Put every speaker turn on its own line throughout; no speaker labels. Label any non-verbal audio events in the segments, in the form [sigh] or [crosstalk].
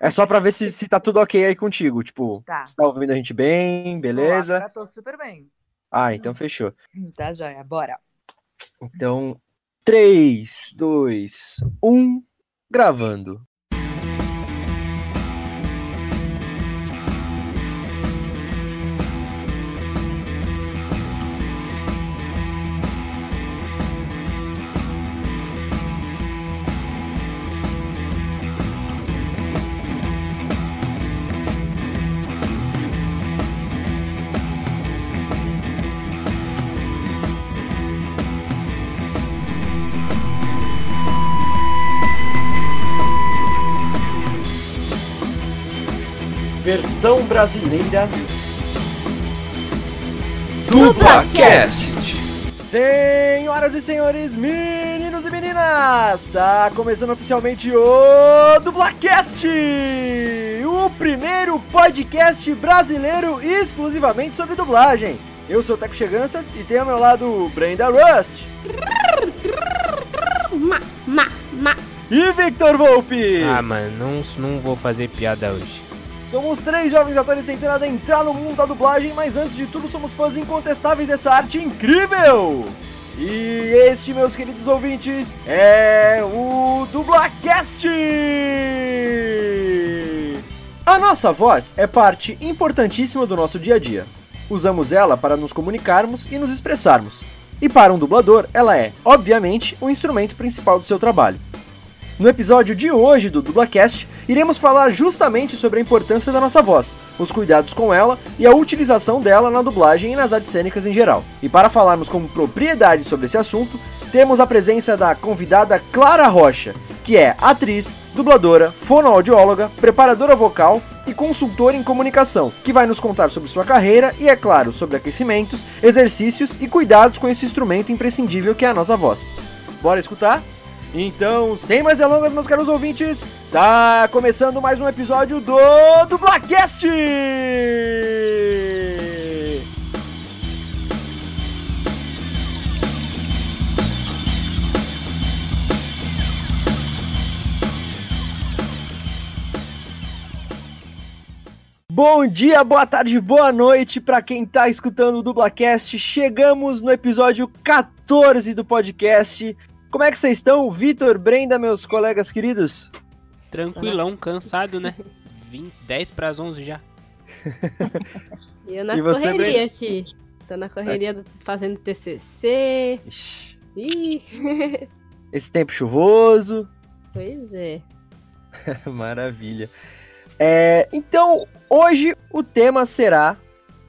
É só pra ver se, se tá tudo ok aí contigo. Tipo,
Tá.
você tá ouvindo a gente bem, beleza?
Agora tô super bem.
Ah, então fechou. [laughs]
Tá, joia. Bora.
Então, 3, 2, 1, gravando. Versão brasileira
DublaCast.
Senhoras e senhores, meninos e meninas, está começando oficialmente o Dublacast, o primeiro podcast brasileiro exclusivamente sobre dublagem. Eu sou o Teco Cheganças e tenho ao meu lado o Brenda Rust
Ma, ma, ma.
e Victor Volpe.
Ah, mano, não, não vou fazer piada hoje.
Somos três jovens atores tentando adentrar no mundo da dublagem, mas antes de tudo somos fãs incontestáveis dessa arte incrível! E este, meus queridos ouvintes, é o Dublacast! A nossa voz é parte importantíssima do nosso dia a dia. Usamos ela para nos comunicarmos e nos expressarmos. E para um dublador, ela é, obviamente, o instrumento principal do seu trabalho. No episódio de hoje do Dublacast, iremos falar justamente sobre a importância da nossa voz, os cuidados com ela e a utilização dela na dublagem e nas artes cênicas em geral. E para falarmos com propriedade sobre esse assunto, temos a presença da convidada Clara Rocha, que é atriz, dubladora, fonoaudióloga, preparadora vocal e consultora em comunicação, que vai nos contar sobre sua carreira e, é claro, sobre aquecimentos, exercícios e cuidados com esse instrumento imprescindível que é a nossa voz. Bora escutar? Então, sem mais delongas, meus caros ouvintes, tá começando mais um episódio do Dublacast! Bom dia, boa tarde, boa noite para quem tá escutando o Dublacast. Chegamos no episódio 14 do podcast. Como é que vocês estão, Vitor, Brenda, meus colegas queridos?
Tranquilão, cansado, né? 20, 10 para as 11 já.
E [laughs] eu na
E você,
correria
Breno?
aqui. Tô na correria do- fazendo TCC.
Ixi,
Ih, [laughs]
Esse tempo chuvoso,
pois é. [laughs]
maravilha. É, então, hoje o tema será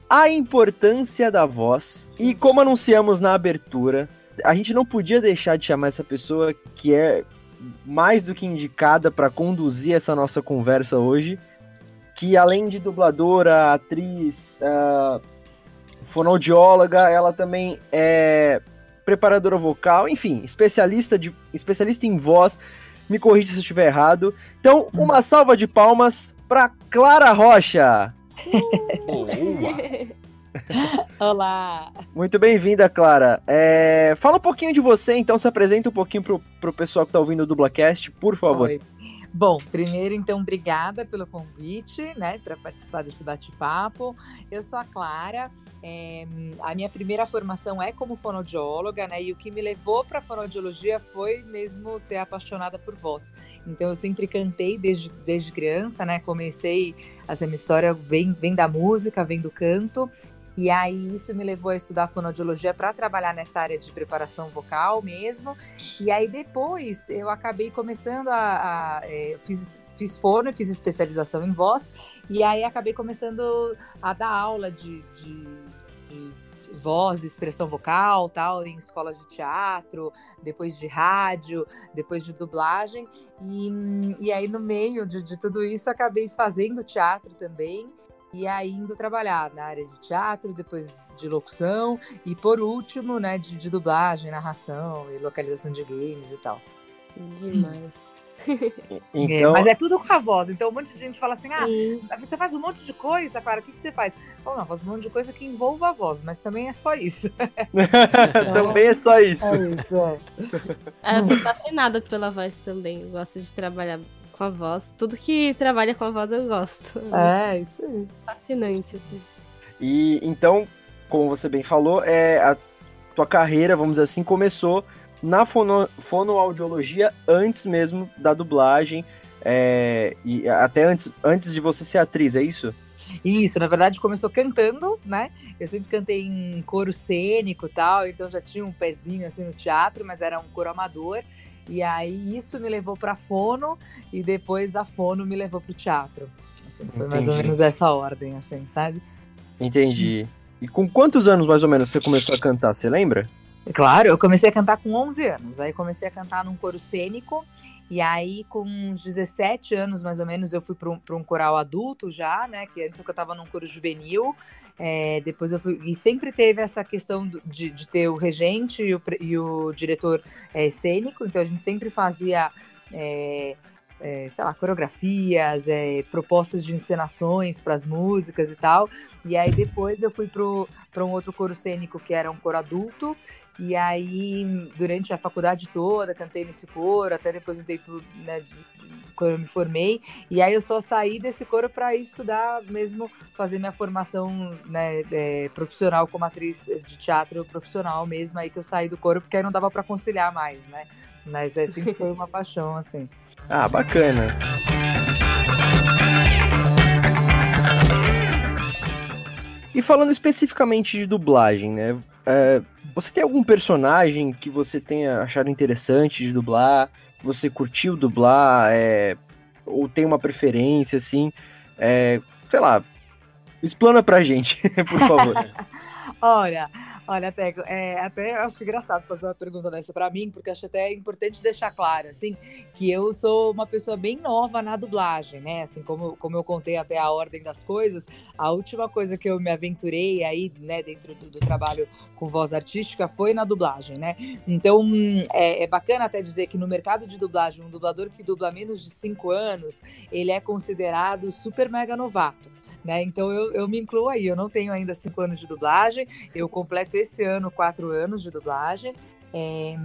a importância da voz. E como anunciamos na abertura, a gente não podia deixar de chamar essa pessoa que é mais do que indicada para conduzir essa nossa conversa hoje, que além de dubladora, atriz, ah, fonoaudióloga, ela também é preparadora vocal, enfim, especialista, de, especialista em voz. Me corrija se eu estiver errado. Então, uma salva de palmas para Clara Rocha.
Boa! [laughs] [laughs]
Olá!
Muito bem-vinda, Clara. É, Fala um pouquinho de você, então se apresenta um pouquinho pro, pro pessoal que tá ouvindo o Dublacast, por favor.
Oi. Bom, primeiro, então, obrigada pelo convite, né, para participar desse bate-papo. Eu sou a Clara. é, a minha primeira formação é como fonoaudióloga, né? E o que me levou para a fonoaudiologia foi mesmo ser apaixonada por voz. Então, eu sempre cantei desde, desde criança, né? Comecei, essa minha história vem, vem da música, vem do canto. E aí isso me levou a estudar fonoaudiologia para trabalhar nessa área de preparação vocal mesmo. E aí depois eu acabei começando a, a é, fiz fiz fono, fiz especialização em voz. E aí acabei começando a dar aula de, de, de voz, expressão vocal, tal, em escolas de teatro, depois de rádio, depois de dublagem. E, e aí no meio de, de tudo isso acabei fazendo teatro também e aí indo trabalhar na área de teatro, depois de locução e por último, né, de, de dublagem, narração e localização de games e tal.
Demais. [laughs]
É,
Então,
mas é tudo com a voz. Então um monte de gente fala assim: ah,
Sim.
você faz um monte de coisa, cara, o que, que você faz? Bom, não, faz um monte de coisa que envolva a voz, mas também é só isso. [laughs]
também é só isso.
isso, é.
Ah, Eu sou fascinada pela voz também. Gosto de trabalhar com a voz. Tudo que trabalha com a voz eu gosto.
É, isso aí.
Fascinante, assim.
E então, como você bem falou, é a tua carreira, vamos dizer assim, começou na fono, fonoaudiologia antes mesmo da dublagem. É, e até antes, antes de você ser atriz, é isso?
Isso, na verdade começou cantando, né? Eu sempre cantei em coro cênico e tal, então já tinha um pezinho assim no teatro, mas era um coro amador. E aí isso me levou para fono e depois a fono me levou para o teatro. Assim, foi Entendi. mais ou menos essa ordem, assim, sabe?
Entendi. E com quantos anos mais ou menos você começou a cantar, você lembra?
Claro, eu comecei a cantar com 11 anos. Aí comecei a cantar num coro cênico. E aí, com uns 17 anos, mais ou menos, eu fui para um, um coral adulto já, né? Que antes eu cantava num coro juvenil. É, depois eu fui. E sempre teve essa questão de, de ter o regente e o, e o diretor é, cênico. Então a gente sempre fazia. É, é, sei lá, coreografias, é, propostas de encenações para as músicas e tal. E aí depois eu fui para um outro coro cênico que era um coro adulto. E aí, durante a faculdade toda, cantei nesse coro, até depois entrei pro, né, quando eu me formei. E aí eu só saí desse coro para estudar mesmo, fazer minha formação né, é, profissional como atriz de teatro profissional mesmo, aí que eu saí do coro, porque aí não dava para conciliar mais, né? Mas é assim foi uma paixão, assim. [laughs]
Ah, bacana. E falando especificamente de dublagem, né? É, você tem algum personagem que você tenha achado interessante de dublar? Você curtiu dublar? É, ou tem uma preferência, assim? É, sei lá, explana pra gente, [laughs] por favor. [laughs]
Olha, Olha, Teco, é, até acho engraçado fazer uma pergunta dessa para mim, porque acho até importante deixar claro, assim, que eu sou uma pessoa bem nova na dublagem, né? Assim, como, como eu contei até a ordem das coisas, a última coisa que eu me aventurei aí, né, dentro do, do trabalho com voz artística foi na dublagem, né? Então, é, é, bacana até dizer que no mercado de dublagem, um dublador que dubla menos de cinco anos, ele é considerado super mega novato. Né? Então eu, eu me incluo aí. Eu não tenho ainda cinco anos de dublagem, eu completo esse ano quatro anos de dublagem. É,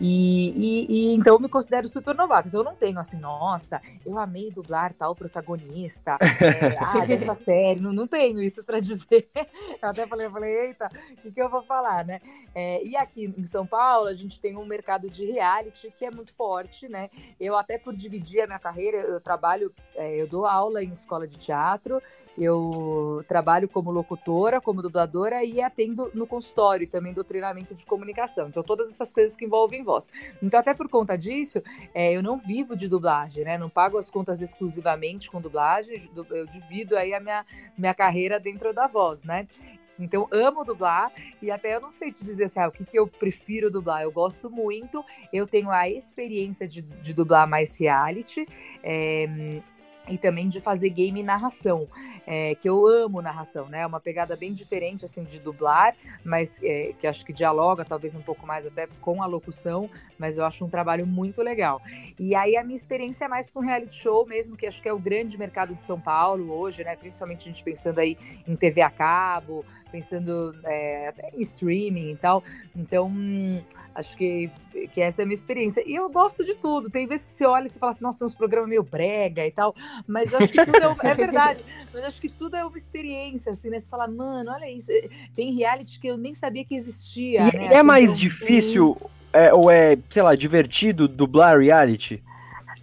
e, e, e, então eu me considero super novato. Então eu não tenho assim, nossa, eu amei dublar tal protagonista, é, [laughs] ah, dessa série. Não, não tenho isso para dizer. Eu até falei, eu falei, eita, o que, que eu vou falar, né? É, e aqui em São Paulo a gente tem um mercado de reality que é muito forte, né? Eu até por dividir a minha carreira, eu trabalho, é, eu dou aula em escola de teatro, eu trabalho como locutora, como dubladora e atendo no consultório também do treinamento de comunicação. Então todas essas coisas que envolvem voz. Então, até por conta disso, é, eu não vivo de dublagem, né? Não pago as contas exclusivamente com dublagem, eu divido aí a minha, minha carreira dentro da voz, né? Então, amo dublar e até eu não sei te dizer assim, ah, o que, que eu prefiro dublar. Eu gosto muito, eu tenho a experiência de, de dublar mais reality. É, e também de fazer game narração, é, que eu amo narração, né? É uma pegada bem diferente assim de dublar, mas é, que acho que dialoga talvez um pouco mais até com a locução, mas eu acho um trabalho muito legal. E aí a minha experiência é mais com reality show mesmo, que acho que é o grande mercado de São Paulo hoje, né? Principalmente a gente pensando aí em TV a cabo, pensando é, até em streaming e tal. Então, acho que, que essa é a minha experiência. E eu gosto de tudo. Tem vezes que você olha e você fala assim, nossa, tem uns programas meio brega e tal. Mas eu acho que tudo é, é verdade. [laughs] Mas acho que tudo é uma experiência, assim, né? Você fala, mano, olha isso. Tem reality que eu nem sabia que existia.
E né? é mais difícil, é, ou é, sei lá, divertido dublar reality?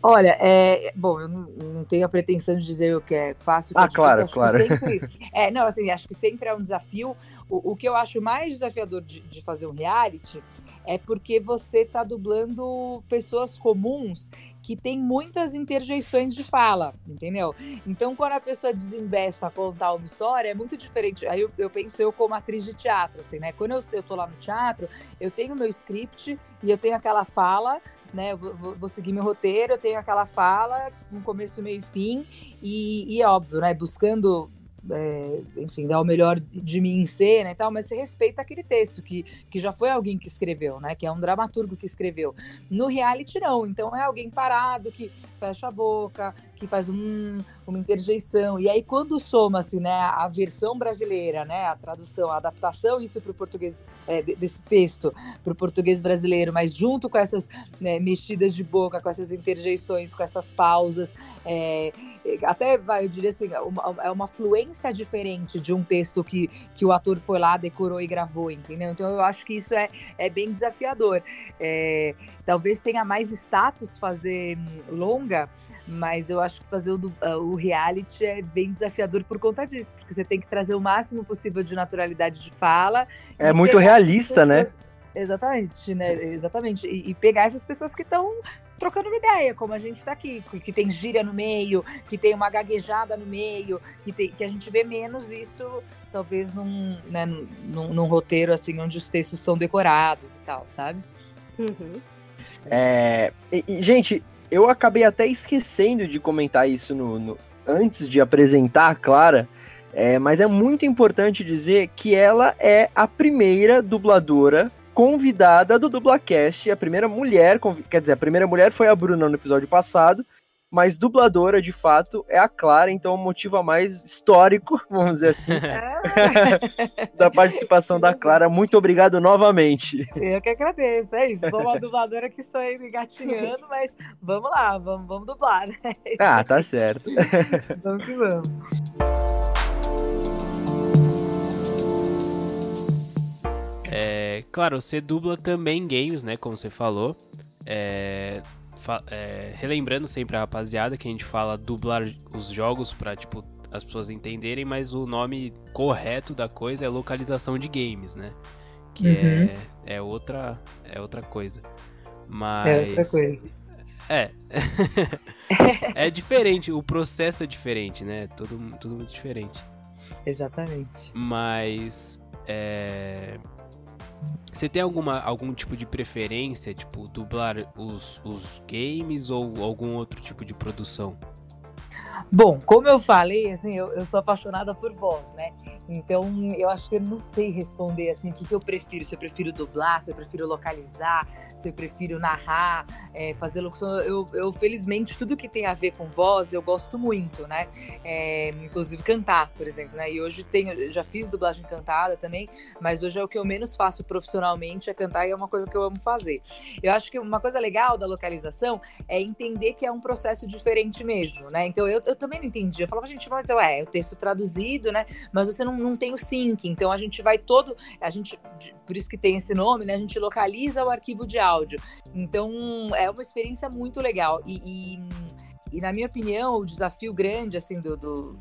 Olha, é, bom, eu não, não, tenho a pretensão de dizer o que é fácil.
ah, claro, claro.
Sempre, [laughs] é, não, assim, acho que sempre é um desafio. O, o que eu acho mais desafiador de, de fazer um reality é porque você está dublando pessoas comuns que têm muitas interjeições de fala, entendeu? Então, quando a pessoa desembesta a contar uma história, é muito diferente. Aí eu, eu penso eu como atriz de teatro, assim, né? Quando eu, eu tô lá no teatro, eu tenho meu script e eu tenho aquela fala né? Vou, vou, seguir meu roteiro, eu tenho aquela fala, um começo, meio e fim, e, e óbvio, né? Buscando é, enfim, dar o melhor de mim em cena e tal, mas você respeita aquele texto que, que já foi alguém que escreveu, né? Que é um dramaturgo que escreveu. No reality, não. Então é alguém parado que fecha a boca, que faz um, uma interjeição. E aí, quando soma-se né, a versão brasileira, né, a tradução, a adaptação, isso para o português, é, desse texto para o português brasileiro, mas junto com essas né, mexidas de boca, com essas interjeições, com essas pausas, é, até vai, eu diria assim, uma, é uma fluência diferente de um texto que, que o ator foi lá, decorou e gravou, entendeu? Então eu acho que isso é, é bem desafiador. É, talvez tenha mais status fazer longa, mas eu acho que fazer o, uh, o, reality é bem desafiador por conta disso, porque você tem que trazer o máximo possível de naturalidade de fala.
É muito realista, né?
Exatamente, né? Exatamente. E, e pegar essas pessoas que estão trocando uma ideia, como a gente está aqui, que tem gíria no meio, que tem uma gaguejada no meio, que, tem, que a gente vê menos isso, talvez num, né, num, num roteiro assim, onde os textos são decorados e tal, sabe?
Uhum.
É, e, e, gente, eu acabei até esquecendo de comentar isso no, no antes de apresentar a Clara, é, mas é muito importante dizer que ela é a primeira dubladora convidada do Dublacast, a primeira mulher, quer dizer, a primeira mulher foi a Bruna no episódio passado, mas dubladora de fato é a Clara, então o motivo a mais histórico, [laughs] vamos dizer assim, [laughs] da participação da Clara. Muito obrigado novamente.
Eu que agradeço, é isso. Sou uma dubladora que estou aí engatinhando, mas vamos lá, vamos, vamos dublar, né?
Ah, tá certo. [laughs]
vamos que vamos.
É, claro, você dubla também games, né? Como você falou. É, é, relembrando sempre a rapaziada que a gente fala dublar os jogos para tipo as pessoas entenderem, mas o nome correto da coisa é localização de games, né? Que uhum. é, é outra é outra coisa. Mas
é outra coisa.
É. [laughs] é diferente, o processo é diferente, né? Tudo, tudo muito diferente.
Exatamente.
Mas é, você tem alguma, algum tipo de preferência, tipo, dublar os, os games ou algum outro tipo de produção?
Bom, como eu falei, assim, eu, eu sou apaixonada por voz, né? Então, eu acho que eu não sei responder assim, o que, que eu prefiro. Se eu prefiro dublar, se eu prefiro localizar, se eu prefiro narrar, é, fazer locução. Eu, eu, felizmente, tudo que tem a ver com voz, eu gosto muito, né? É, inclusive cantar, por exemplo, né? E hoje tenho, já fiz dublagem cantada também, mas hoje é o que eu menos faço profissionalmente, é cantar e é uma coisa que eu amo fazer. Eu acho que uma coisa legal da localização é entender que é um processo diferente mesmo, né? Então, eu, eu também não entendi. Eu falava, gente, mas é, é o texto traduzido, né? Mas você não, não tem o sync. Então a gente vai todo. A gente, por isso que tem esse nome, né? A gente localiza o arquivo de áudio. Então é uma experiência muito legal. E, e, e na minha opinião, o desafio grande, assim, do, do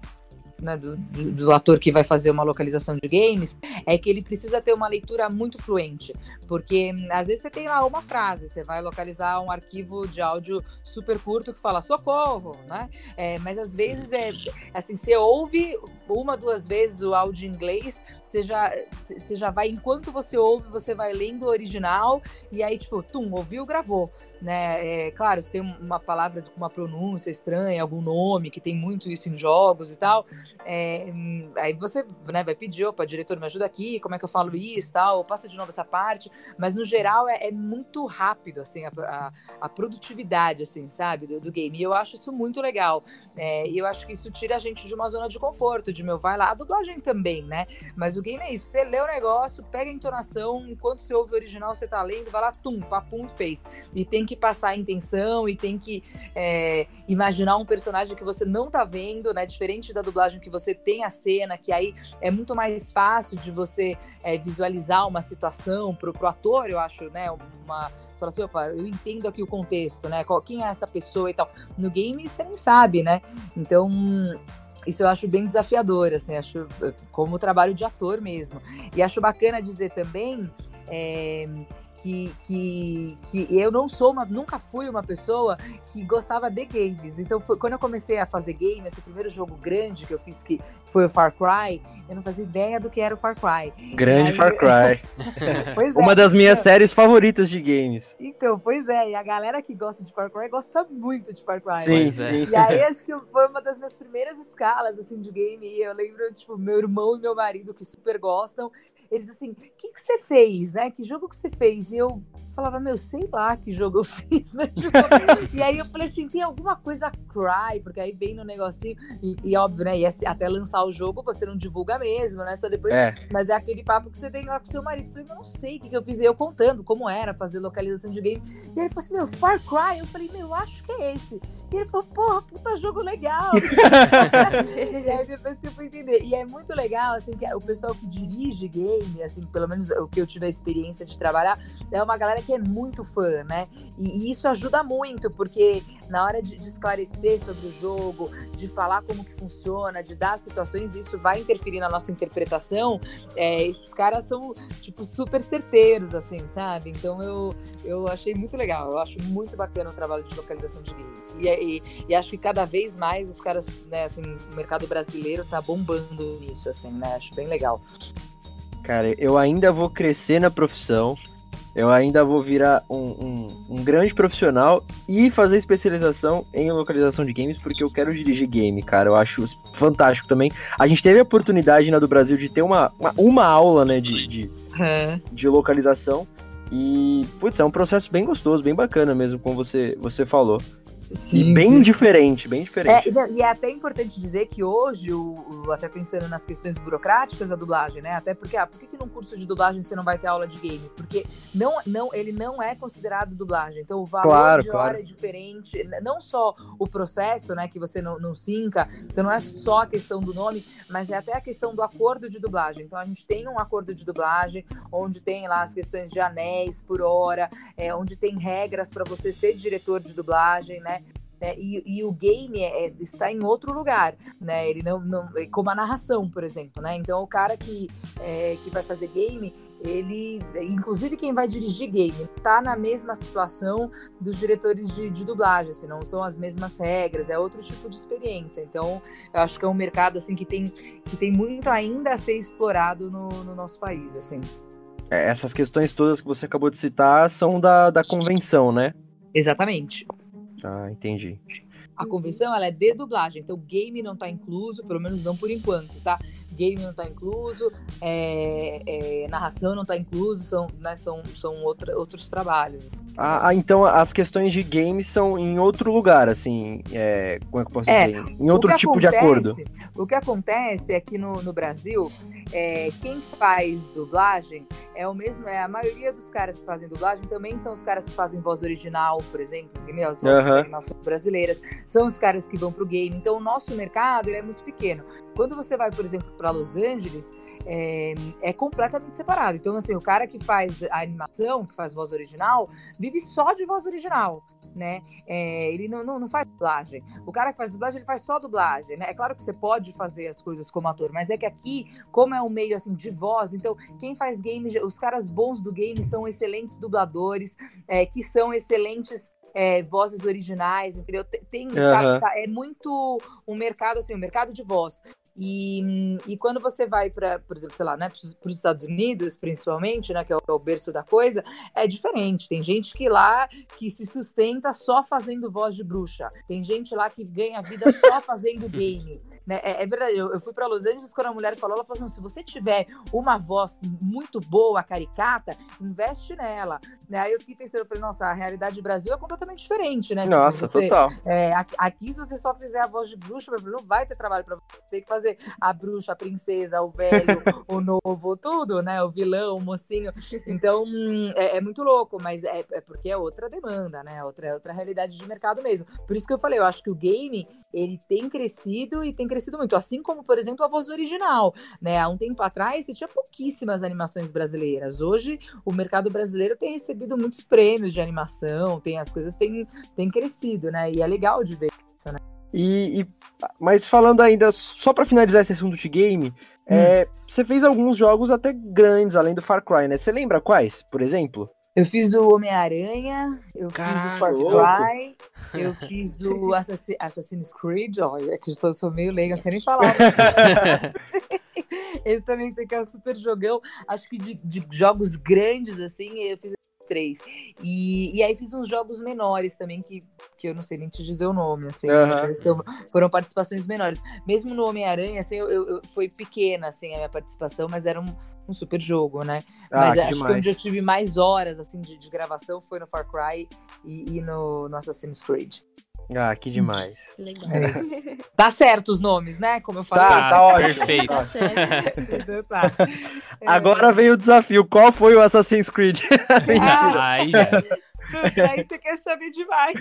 né, do, do, do, ator que vai fazer uma localização de games, é que ele precisa ter uma leitura muito fluente. Porque hum, às vezes você tem lá uma frase, você vai localizar um arquivo de áudio super curto que fala socorro, né? É, mas às vezes é assim, você ouve uma, duas vezes o áudio em inglês, você já, você já vai, enquanto você ouve, você vai lendo o original, e aí, tipo, tum, ouviu, gravou. Né? É, claro, se tem uma palavra com uma pronúncia estranha, algum nome, que tem muito isso em jogos e tal, é, aí você né, vai pedir, opa, diretor, me ajuda aqui, como é que eu falo isso tal, passa de novo essa parte, mas no geral é, é muito rápido, assim, a, a, a, produtividade, assim, sabe, do, do, game, e eu acho isso muito legal, é, e eu acho que isso tira a gente de uma zona de conforto, de meu, vai lá, a dublagem também, né, mas o game é isso. Você lê o negócio, pega a entonação, enquanto você ouve o original, você tá lendo, vai lá, tum, papum, fez. E tem que passar a intenção, e tem que é, imaginar um personagem que você não tá vendo, né? Diferente da dublagem que você tem a cena, que aí é muito mais fácil de você é, visualizar uma situação pro, pro ator, eu acho, né? Uma. Fala assim, opa, eu entendo aqui o contexto, né? Quem é essa pessoa e tal. No game você nem sabe, né? Então isso eu acho bem desafiador, assim, acho como trabalho de ator mesmo. E acho bacana dizer também é, que, que, que eu não sou uma, nunca fui uma pessoa que gostava de games. Então, foi, quando eu comecei a fazer games, esse primeiro jogo grande que eu fiz, que foi o Far Cry, eu não fazia ideia do que era o Far Cry.
Grande aí, Far Cry. [laughs] [laughs] pois é, uma das minhas então, séries favoritas de games.
Então, pois é, e a galera que gosta de Far Cry gosta muito de Far Cry.
Sim, sim.
E aí, acho que foi uma das minhas primeiras escalas, assim, de game, e eu lembro, tipo, meu irmão e meu marido, que super gostam, eles assim, o que, que você fez, né? Que jogo que você fez? E eu falava, meu, sei lá que jogo eu [laughs] fiz, né? Tipo, e aí eu falei assim, tem alguma coisa cry, porque aí vem no negocinho, e, e óbvio, né? E até lançar o jogo você não divulga mesmo, né? Só depois.
É.
Mas é aquele papo que você tem lá com seu marido. Eu falei, não sei o que, que eu fiz. E eu contando como era fazer localização de game. E ele falou assim, meu, Far Cry. Eu falei, meu, acho que é esse. E ele falou, porra, puta jogo legal. [laughs] e aí depois que eu fui entender. E é muito legal, assim, que o pessoal que dirige game, assim, pelo menos o que eu tive a experiência de trabalhar, é uma galera que é muito fã, né? E, e isso ajuda muito, porque na hora de, de, esclarecer sobre o jogo, de falar como que funciona, de dar situações, isso vai interferir na nossa interpretação. É, esses caras são, tipo, super certeiros, assim, sabe? Então eu, eu achei muito legal, eu acho muito bacana o trabalho de localização de game. E, e, e acho que cada vez mais os caras, né, assim, o mercado brasileiro tá bombando nisso, assim, né? Acho bem legal.
Cara, eu ainda vou crescer na profissão eu ainda vou virar um, um, um, grande profissional e fazer especialização em localização de games, porque eu quero dirigir game, cara. Eu acho fantástico também. A gente teve a oportunidade na do Brasil de ter uma, uma, uma aula né, de, de, é. de localização. E, putz, é um processo bem gostoso, bem bacana mesmo, como você, você falou. Sim, e bem sim. diferente, bem diferente.
É, e é até importante dizer que hoje, o, o, até pensando nas questões burocráticas da dublagem, né? Até porque, ah, por que, que num curso de dublagem você não vai ter aula de game? Porque não, não, ele não é considerado dublagem. Então o valor
claro,
de
claro.
hora é diferente. Não só o processo, né? Que você não, não sinca. Então não é só a questão do nome, mas é até a questão do acordo de dublagem. Então a gente tem um acordo de dublagem, onde tem lá as questões de anéis por hora, é, onde tem regras para você ser diretor de dublagem, né? Né? E, e, o game é, é, está em outro lugar, né? Ele não, não, é como a narração, por exemplo, né? Então o cara que, é, que vai fazer game, ele, inclusive quem vai dirigir game, está na mesma situação dos diretores de, de dublagem, assim, não são as mesmas regras, é outro tipo de experiência. Então eu acho que é um mercado assim que tem, que tem muito ainda a ser explorado no, no nosso país, assim.
É, essas questões todas que você acabou de citar são da, da convenção, né?
Exatamente.
Ah, entendi.
A convenção ela é de dublagem, então game não está incluso, pelo menos não por enquanto, tá? Game não está incluso, é, é, narração não está incluso, são, né, são, são outra, outros trabalhos.
Ah, ah, então as questões de games são em outro lugar, assim, é, como é que eu posso
é,
dizer? Em outro tipo acontece, de acordo.
O que acontece é que no, no Brasil é, quem faz dublagem é o mesmo, é a maioria dos caras que fazem dublagem também são os caras que fazem voz original, por exemplo, entendeu? As vozes uhum. brasileiras, são os caras que vão pro game. Então o nosso mercado é muito pequeno. Quando você vai, por exemplo, para Los Angeles, é, é, completamente separado. Então, assim, o cara que faz a animação, que faz voz original, vive só de voz original né? É, ele não, não, não, faz dublagem. O cara que faz dublagem, ele faz só dublagem, né? É claro que você pode fazer as coisas como ator, mas é que aqui, como é um meio assim de voz, então quem faz game, os caras bons do game são excelentes dubladores, é, que são excelentes é, vozes originais, entendeu? Tem, uhum. é muito um mercado assim, um mercado de voz. E, e quando você vai para, por exemplo, sei lá, né, para os Estados Unidos, principalmente, né, que é o, é o, berço da coisa, é diferente. Tem gente que lá que se sustenta só fazendo voz de bruxa. Tem gente lá que ganha vida só [laughs] fazendo game. Né? É, é, verdade, eu, eu fui para Los Angeles quando a mulher falou, ela falou assim, se você tiver uma voz muito boa, caricata, investe nela. Né? Aí eu fiquei pensando, eu falei, nossa, a realidade do Brasil é completamente diferente, né?
Tipo, nossa,
tipo,
você, total.
É, aqui, aqui, se você só fizer a voz de bruxa, não vai ter trabalho para você. Tem que fazer a bruxa, a princesa, o velho, o novo, tudo, né? O vilão, o mocinho. Então, é, é muito louco, mas é, é, porque é outra demanda, né? Outra, é outra realidade de mercado mesmo. Por isso que eu falei, eu acho que o game, ele tem crescido e tem crescido muito. Assim como, por exemplo, a voz original, né? Há um tempo atrás, você tinha pouquíssimas animações brasileiras. Hoje, o mercado brasileiro tem recebido muitos prêmios de animação, tem as coisas têm, têm crescido, né? E é legal de ver isso, né?
E, e, mas falando ainda, só para finalizar esse assunto de game, hum. é, você fez alguns jogos até grandes, além do Far Cry, né? Você lembra quais, por exemplo?
Eu fiz o Homem-Aranha, eu Caramba. fiz o Far Cry, [laughs] eu fiz o Assassin, Assassin's Creed, ó, é que eu sou, sou meio leiga, não sei nem falar. [laughs] Esse também sei que é um super jogão. Acho que de, de jogos grandes, assim, eu fiz três. E, e aí fiz uns jogos menores também, que, que eu não sei nem te dizer o nome, assim. Uhum. foram participações menores. Mesmo no Homem-Aranha, assim, eu, eu, eu, foi pequena, assim, a minha participação, mas era um, um super jogo, né?
Ah,
Mas
que
acho que
demais.
onde eu tive mais horas assim de, de gravação foi no Far Cry e, e no, no Assassin's Creed.
Ah, que demais.
Que legal. [laughs]
Tá certo os nomes, né? Como eu falei.
Tá, tá ótimo.
perfeito.
Tá [laughs]
tá. É, [laughs]
Agora vem o desafio. Qual foi o Assassin's Creed? Mentira.
Aí já.
Aí você quer saber demais.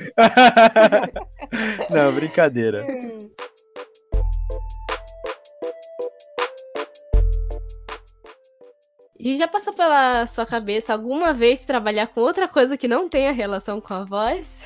Não, brincadeira.
E já passou pela sua cabeça alguma vez trabalhar com outra coisa que não tenha relação com a voz?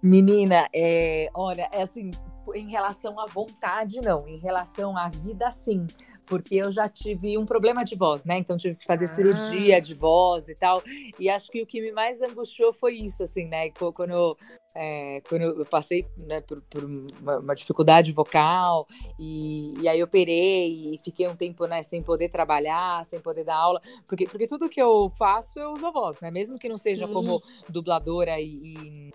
Menina, é, olha, é assim, em relação à vontade, não. Em relação à vida, sim. Porque eu já tive um problema de voz, né? Então tive que fazer
Ah.
cirurgia de voz e tal. E acho que o que me mais angustiou foi isso, assim, né? Quando eu, é, quando eu passei né, por, por uma, uma dificuldade vocal e, e aí operei e fiquei um tempo né, sem poder trabalhar, sem poder dar aula. Porque, porque tudo que eu faço eu uso a voz, né? Mesmo que não seja
Sim.
como dubladora e, e,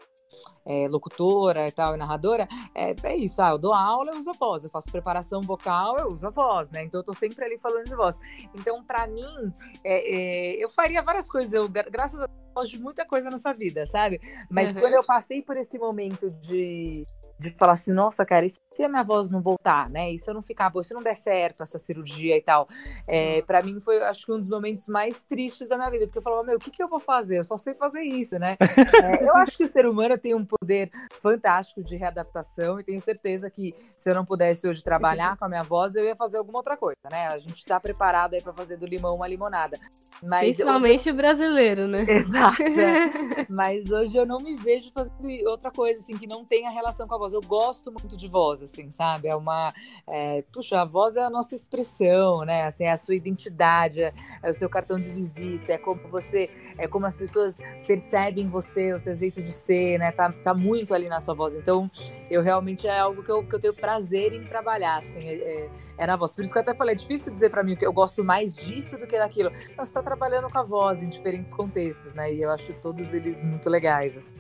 é, locutora e tal, e narradora, é, é isso. Ah, eu dou aula, eu uso a voz. Eu faço preparação vocal, eu uso a voz, né? Então eu tô sempre ali falando de voz. Então, pra mim, é, é, eu faria várias coisas. Eu, gra- graças a Deus, eu gosto de muita coisa nessa vida, sabe? Mas
Uhum.
quando eu passei por esse momento de. De falar assim, nossa, cara, e se a minha voz não voltar, né? E se eu não ficar boa, se não der certo essa cirurgia e tal? É, para mim foi, acho que um dos momentos mais tristes da minha vida, porque eu falava, meu, o que, que eu vou fazer? Eu só sei fazer isso, né? [laughs] É, eu acho que o ser humano tem um poder fantástico de readaptação e tenho certeza que se eu não pudesse hoje trabalhar com a minha voz, eu ia fazer alguma outra coisa, né? A gente tá preparado aí para fazer do limão uma limonada. Mas
Principalmente o brasileiro, né?
Exato. é. [laughs] Mas hoje eu não me vejo fazendo outra coisa, assim, que não tenha relação com a voz. Eu gosto muito de voz, assim, sabe? É uma. é, puxa, a voz é a nossa expressão, né? Assim, é a sua identidade, é, é o seu cartão de visita, é como você. É como as pessoas percebem você, o seu jeito de ser, né? Tá, tá muito ali na sua voz. Então, eu realmente é algo que eu, que eu tenho prazer em trabalhar, assim, é, é, é na voz. Por isso que eu até falei, é difícil dizer pra mim que eu gosto mais disso do que daquilo. Então, você tá trabalhando com a voz em diferentes contextos, né? E eu acho todos eles muito legais. assim.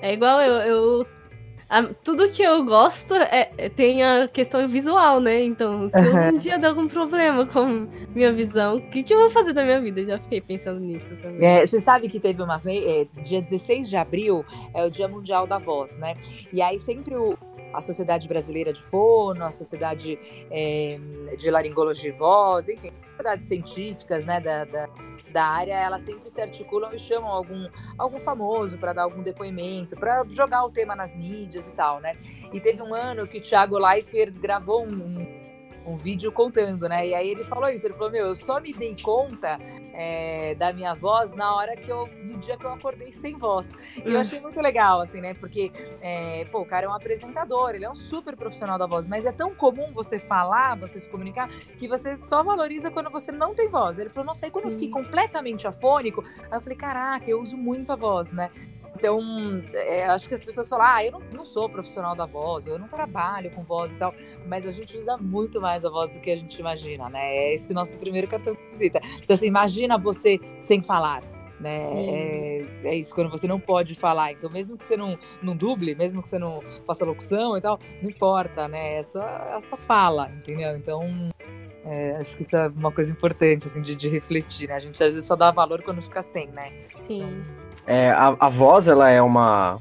É igual eu. eu- a- tudo que eu gosto é, é- tem a questão visual, né? Então, se um dia der algum problema com minha visão, o que, que eu vou fazer da minha vida? Eu já fiquei pensando nisso também.
É, você sabe que teve uma vez, é, dia 16 de abril é o Dia Mundial da Voz, né? E aí sempre o, a Sociedade Brasileira de Fono, a Sociedade é, de Laringologia e Voz, enfim, sociedades científicas, né, da, da, da área, elas sempre se articulam e chamam algum, algum famoso para dar algum depoimento, para jogar o tema nas mídias e tal, né? E teve um ano que o Thiago Leifert gravou um, um vídeo contando, né? E aí ele falou isso, ele falou, meu, eu só me dei conta é, da minha voz na hora que eu, no dia que eu acordei sem voz. E eu
Hum.
achei muito legal, assim, né? Porque, é, pô, o cara é um apresentador, ele é um super profissional da voz, mas é tão comum você falar, você se comunicar, que você só valoriza quando você não tem voz. Ele falou, nossa, aí quando eu fiquei completamente afônico, aí eu falei, caraca, eu uso muito a voz, né? Então, é, acho que as pessoas falam, ah, eu não, não sou profissional da voz, eu não trabalho com voz e tal, mas a gente usa muito mais a voz do que a gente imagina, né? É esse nosso primeiro cartão de visita. Então, assim, imagina você sem falar, né? É, é isso, quando você não pode falar. Então, mesmo que você não, não duble, mesmo que você não faça locução e tal, não importa, né? É só, é só fala, entendeu? Então, é, acho que isso é uma coisa importante, assim, de, de refletir, né? A gente às vezes só dá valor quando fica sem, né?
Sim.
É, a, a voz, ela é uma.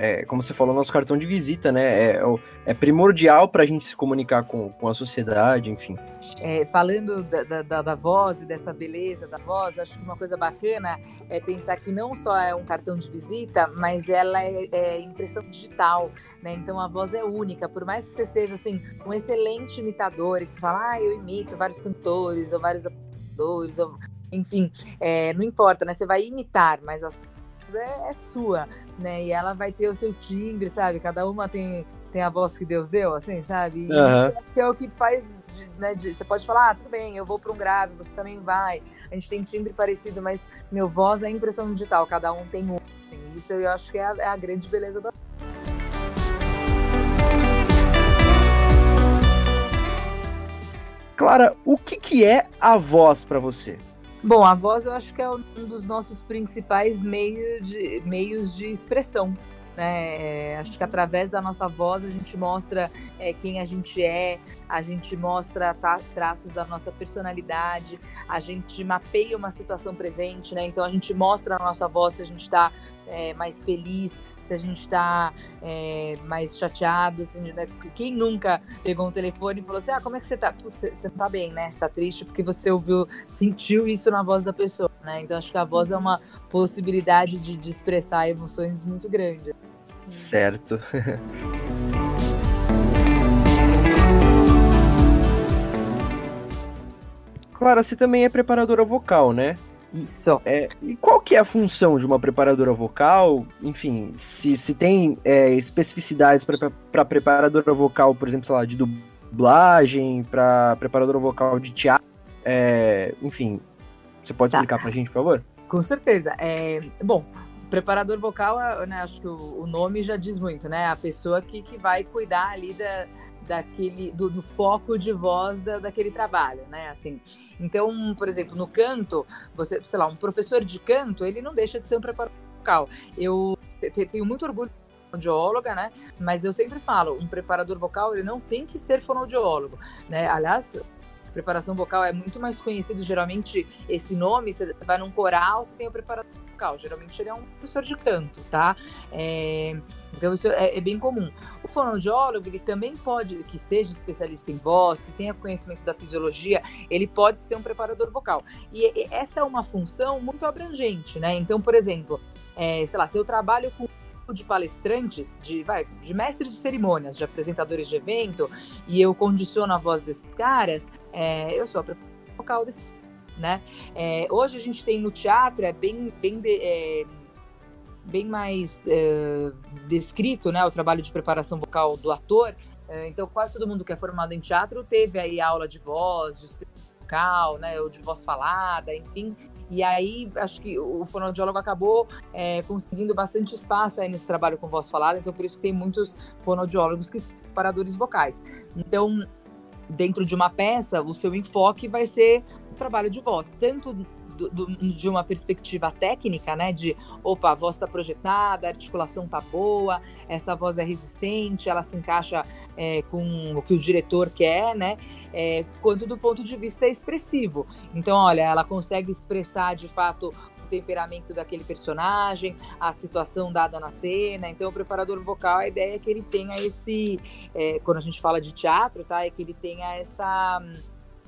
é, como você falou, nosso cartão de visita, né? É, o- é primordial pra gente se comunicar com, com a sociedade, enfim.
É, falando da, da- da- da voz e dessa beleza da voz, acho que uma coisa bacana é pensar que não só é um cartão de visita, mas ela é, é impressão digital, né? Então a voz é única, por mais que você seja assim um excelente imitador, e que você fala, ah, eu imito vários cantores ou vários apresentadores, ou enfim, é, não importa, né? Você vai imitar, mas a voz é, é sua, né? E ela vai ter o seu timbre, sabe? Cada uma tem tem a voz que Deus deu, assim, sabe? E que é o que faz, né? de- você pode falar, ah, tudo bem, eu vou para um grave, você também vai. A gente tem timbre parecido, mas meu voz é impressão digital, cada um tem um. Assim, isso eu acho que é a, é a grande beleza da.
Clara, o que, que é a voz pra você?
Bom, a voz eu acho que é um dos nossos principais meios de, meios de expressão. né? É, acho que através da nossa voz a gente mostra é, quem a gente é, a gente mostra traços da nossa personalidade, a gente mapeia uma situação presente, né? Então a gente mostra na nossa voz se a gente está é, mais feliz, se a gente está é, mais chateado. Assim, né? Quem nunca pegou um telefone e falou assim: ah, como é que você tá? Putz, você não tá bem, né? Você tá triste porque você ouviu, sentiu isso na voz da pessoa, né? Então acho que a voz é uma possibilidade de, de expressar emoções muito grande.
Certo. [laughs] Clara, você também é preparadora vocal, né?
Isso.
É, e qual que é a função de uma preparadora vocal? Enfim, se, se tem é, especificidades para preparadora vocal, por exemplo, sei lá, de dublagem, para preparadora vocal de teatro, é, enfim, você pode tá. explicar para a gente, por favor?
Com certeza. É, bom, preparador vocal, né, acho que o, o, nome já diz muito, né? A pessoa que, que vai cuidar ali da, daquele do, do, foco de voz da, daquele trabalho, né? Assim, então, por exemplo, no canto, você, sei lá, um professor de canto, ele não deixa de ser um preparador vocal. Eu tenho muito orgulho fonoaudióloga, né? Mas eu sempre falo, um preparador vocal, ele não tem que ser fonoaudiólogo, né? Aliás, preparação vocal é muito mais conhecido, geralmente, esse nome, você vai num coral, você tem o preparador vocal. Geralmente ele é um professor de canto, tá? É, então isso é, é, bem comum. O fonoaudiólogo, ele também pode, que seja especialista em voz, que tenha conhecimento da fisiologia, ele pode ser um preparador vocal. E, e essa é uma função muito abrangente, né? Então, por exemplo, é, sei lá, se eu trabalho com de palestrantes, de, vai, de mestre de cerimônias, de apresentadores de evento, e eu condiciono a voz desses caras, é, eu sou a vocal desse né? É, hoje a gente tem no teatro, é bem, bem, de, é, bem mais é, descrito, né? O trabalho de preparação vocal do ator. É, então, quase todo mundo que é formado em teatro teve aí aula de voz, de vocal, né? Ou de voz falada, enfim. E aí, acho que o fonoaudiólogo acabou é, conseguindo bastante espaço aí nesse trabalho com voz falada, então por isso que tem muitos fonoaudiólogos que são preparadores vocais. Então, dentro de uma peça, o seu enfoque vai ser trabalho de voz, tanto do, do, de uma perspectiva técnica, né? De opa, a voz está projetada, a articulação está boa, essa voz é resistente, ela se encaixa é, com o que o diretor quer, né? É, quanto do ponto de vista expressivo. Então, olha, ela consegue expressar de fato o temperamento daquele personagem, a situação dada na cena. Então, o preparador vocal, a ideia é que ele tenha esse. É, quando a gente fala de teatro, tá? É que ele tenha essa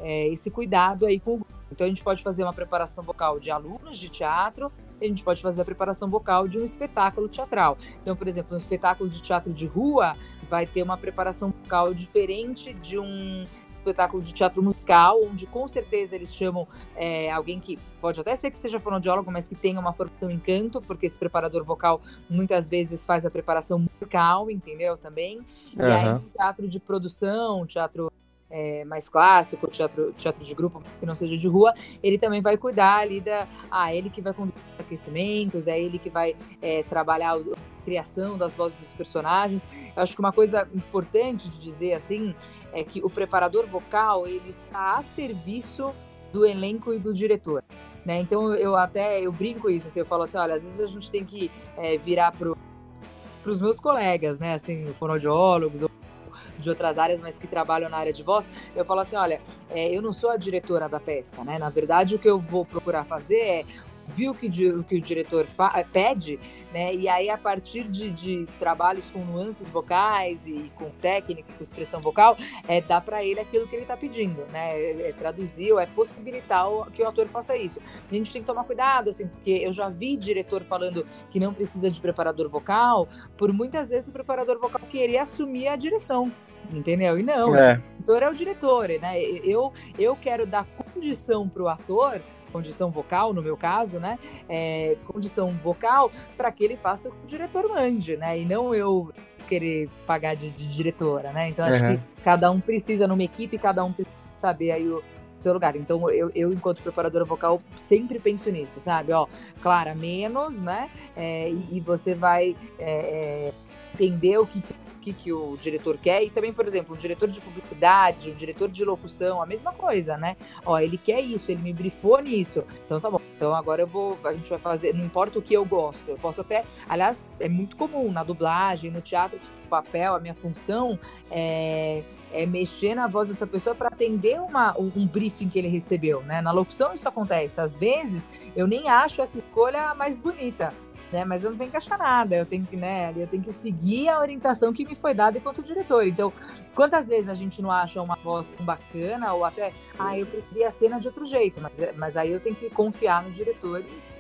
é, esse cuidado aí com o. Então a gente pode fazer uma preparação vocal de alunos de teatro, a gente pode fazer a preparação vocal de um espetáculo teatral. Então, por exemplo, um espetáculo de teatro de rua vai ter uma preparação vocal diferente de um espetáculo de teatro musical, onde com certeza eles chamam é, alguém que pode até ser que seja fonoaudiólogo, mas que tenha uma formação em canto, porque esse preparador vocal muitas vezes faz a preparação musical, entendeu? Também. E uhum. aí, teatro de produção, teatro é, mais clássico, teatro, teatro de grupo, que não seja de rua, ele também vai cuidar ali da. Ah, ele que vai conduzir os aquecimentos, é ele que vai é, trabalhar a criação das vozes dos personagens. Eu acho que uma coisa importante de dizer assim é que o preparador vocal ele está a serviço do elenco e do diretor. Né? Então eu até eu brinco isso, assim, eu falo assim, olha, às vezes a gente tem que é, virar para os meus colegas, né, assim, fonoaudiólogos ou de outras áreas, mas que trabalham na área de voz, eu falo assim, olha, é, eu não sou a diretora da peça, né? Na verdade, o que eu vou procurar fazer é viu que o que o diretor pede, né? E aí, a partir de, de, trabalhos com nuances vocais e com técnica, com expressão vocal, é dar para ele aquilo que ele está pedindo, né? É, é traduzir ou é possibilitar que o ator faça isso. A gente tem que tomar cuidado, assim, porque eu já vi diretor falando que não precisa de preparador vocal, por muitas vezes o preparador vocal querer assumir a direção entendeu? E não, é. o ator é o diretor, né? Eu, eu quero dar condição para o ator condição vocal, no meu caso, né? É, condição vocal para que ele faça o que o diretor mande, né? E não eu querer pagar de, de diretora, né? Então acho uhum. que cada um precisa, numa equipe, cada um precisa saber aí o seu lugar. Então eu, eu enquanto preparadora vocal, sempre penso nisso, sabe? Ó, Clara, menos, né? É, e, e, você vai. É, é entender o que, que, que o diretor quer. E também, por exemplo, o diretor de publicidade, o diretor de locução, a mesma coisa, né? Ó, ele quer isso, ele me brifou nisso. Então tá bom. Então agora eu vou, a gente vai fazer, não importa o que eu gosto. Eu posso até, aliás, é muito comum na dublagem, no teatro, o papel, a minha função é, é mexer na voz dessa pessoa para atender uma, um briefing que ele recebeu, né? Na locução isso acontece. Às vezes eu nem acho essa escolha mais bonita, né? Mas eu não tenho que achar nada, eu tenho que, né? Eu tenho que seguir a orientação que me foi dada enquanto diretor. Então, quantas vezes a gente não acha uma voz bacana ou até, ah, eu preferia a cena de outro jeito, mas, mas aí eu tenho que confiar no diretor e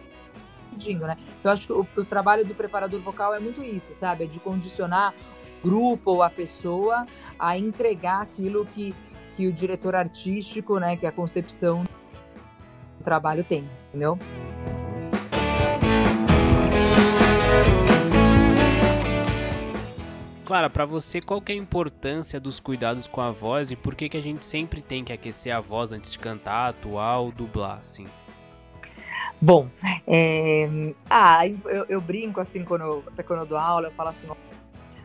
pedindo, né? Então, acho que o, o trabalho do preparador vocal é muito isso, sabe? É de condicionar o grupo ou a pessoa a entregar aquilo que, que o diretor artístico, né, que é a concepção do trabalho tem, entendeu?
Clara, para você, qual que é a importância dos cuidados com a voz e por que, que a gente sempre tem que aquecer a voz antes de cantar, atuar ou dublar, assim?
Bom, é... ah, eu, eu, brinco assim quando eu, até quando eu dou aula, eu falo assim,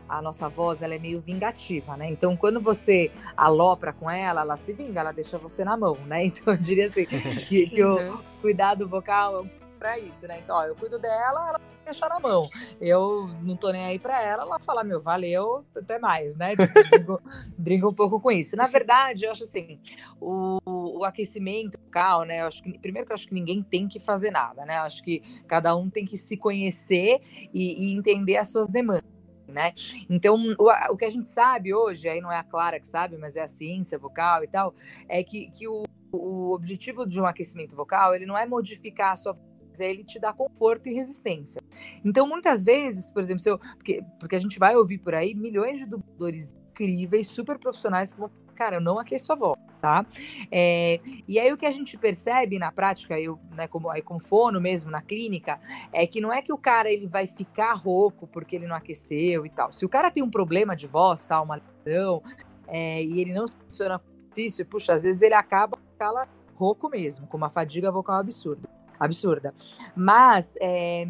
a nossa voz ela é meio vingativa, né? Então, quando você alopra com ela, ela se vinga, ela deixa você na mão, né? [laughs] Então, eu diria assim que, que o uhum. cuidado vocal é para isso, né? Então, ó, eu cuido dela, ela deixar na mão. Eu não tô nem aí para ela, ela fala, meu, valeu, até mais, né? [laughs] Brinco, brinco um pouco com isso. Na verdade, eu acho assim, o, o aquecimento vocal, né? Eu acho que, primeiro que eu acho que ninguém tem que fazer nada, né? Eu acho que cada um tem que se conhecer e, e entender as suas demandas. Né? Então, o, o, que a gente sabe hoje, aí não é a Clara que sabe, mas é a ciência vocal e tal, é que, que o, o objetivo de um aquecimento vocal, ele não é modificar a sua é ele te dá conforto e resistência. Então, muitas vezes, por exemplo, eu, porque, porque a gente vai ouvir por aí milhões de dubladores incríveis, super profissionais que vão cara, eu não aqueço a voz, tá? É, e aí o que a gente percebe na prática, eu, né, como, aí com fono mesmo na clínica, é que não é que o cara ele vai ficar rouco porque ele não aqueceu e tal. Se o cara tem um problema de voz, tá, uma lesão, é, e ele não funciona isso, puxa, às vezes ele acaba cala rouco mesmo, com uma fadiga vocal absurda absurda. Mas é,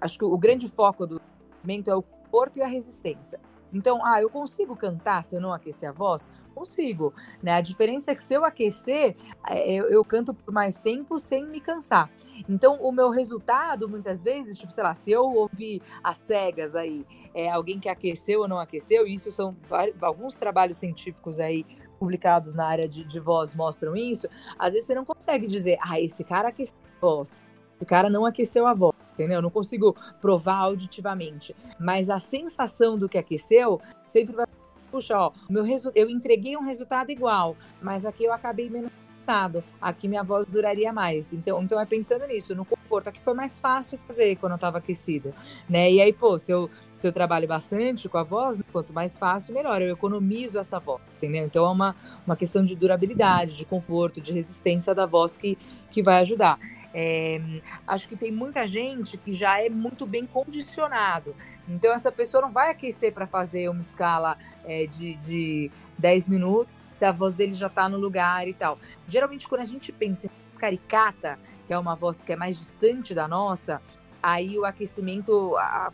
acho que o grande foco do movimento é o conforto e a resistência. Então, ah, eu consigo cantar se eu não aquecer a voz? Consigo, né? A diferença é que se eu aquecer, é, eu, eu, canto por mais tempo sem me cansar. Então, o meu resultado, muitas vezes, tipo, sei lá, se eu ouvir as cegas aí, é, alguém que aqueceu ou não aqueceu, isso são alguns trabalhos científicos aí publicados na área de, de voz mostram isso, às vezes você não consegue dizer, ah, esse cara aqueceu voz, esse cara não aqueceu a voz, entendeu? Eu não consigo provar auditivamente, mas a sensação do que aqueceu sempre vai puxa, ó, meu resu... eu entreguei um resultado igual, mas aqui eu acabei menos cansado, aqui minha voz duraria mais. Então, então é pensando nisso, no conforto, aqui foi mais fácil fazer quando eu estava aquecida, né? E aí, pô, se eu, se eu trabalho bastante com a voz, né, quanto mais fácil, melhor, eu economizo essa voz, entendeu? Então é uma, uma questão de durabilidade, de conforto, de resistência da voz que, que vai ajudar. É, acho que tem muita gente que já é muito bem condicionado. Então, essa pessoa não vai aquecer para fazer uma escala é, de, de 10 minutos se a voz dele já está no lugar e tal. Geralmente, quando a gente pensa em caricata, que é uma voz que é mais distante da nossa, aí o aquecimento a,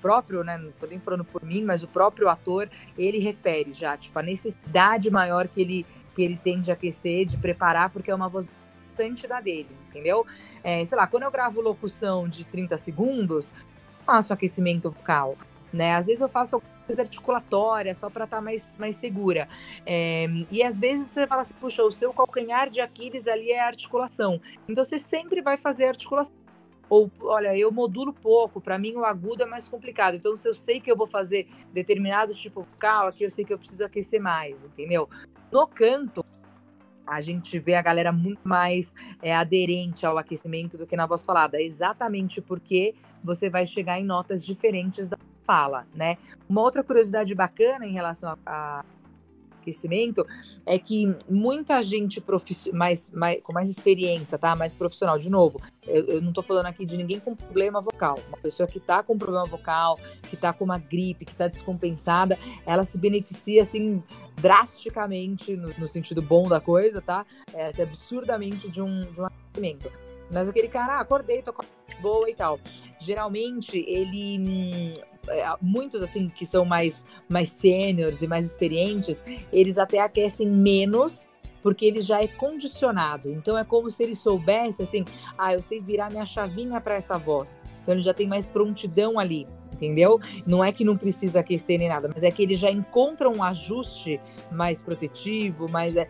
próprio, né, não tô nem falando por mim, mas o próprio ator, ele refere já, tipo, a necessidade maior que ele, que ele tem de aquecer, de preparar, porque é uma voz distante da dele, entendeu? É, sei lá, quando eu gravo locução de 30 segundos, faço aquecimento vocal, né? Às vezes eu faço articulatória só para estar tá mais, mais segura. É, e às vezes você fala assim, puxa, o seu calcanhar de Aquiles ali é articulação. Então você sempre vai fazer articulação. Ou, olha, eu modulo pouco, para mim o agudo é mais complicado. Então, se eu sei que eu vou fazer determinado tipo vocal, aqui eu sei que eu preciso aquecer mais, entendeu? No canto, a gente vê a galera muito mais é, aderente ao aquecimento do que na voz falada, exatamente porque você vai chegar em notas diferentes da fala, né? Uma outra curiosidade bacana em relação a, a aquecimento é que muita gente mais, mais, com mais experiência, tá? Mais profissional, de novo, eu, eu não tô falando aqui de ninguém com problema vocal. Uma pessoa que tá com problema vocal, que tá com uma gripe, que tá descompensada, ela se beneficia, assim, drasticamente, no, no sentido bom da coisa, tá? É, assim, absurdamente de um, de um aquecimento. Mas aquele cara, ah, acordei, tô com boa e tal. Geralmente, ele. Hum, muitos assim que são mais mais sêniores e mais experientes, eles até aquecem menos porque ele já é condicionado. Então é como se ele soubesse assim, ah, eu sei virar minha chavinha para essa voz. Então ele já tem mais prontidão ali entendeu? Não é que não precisa aquecer nem nada, mas é que ele já encontra um ajuste mais protetivo, mais, é,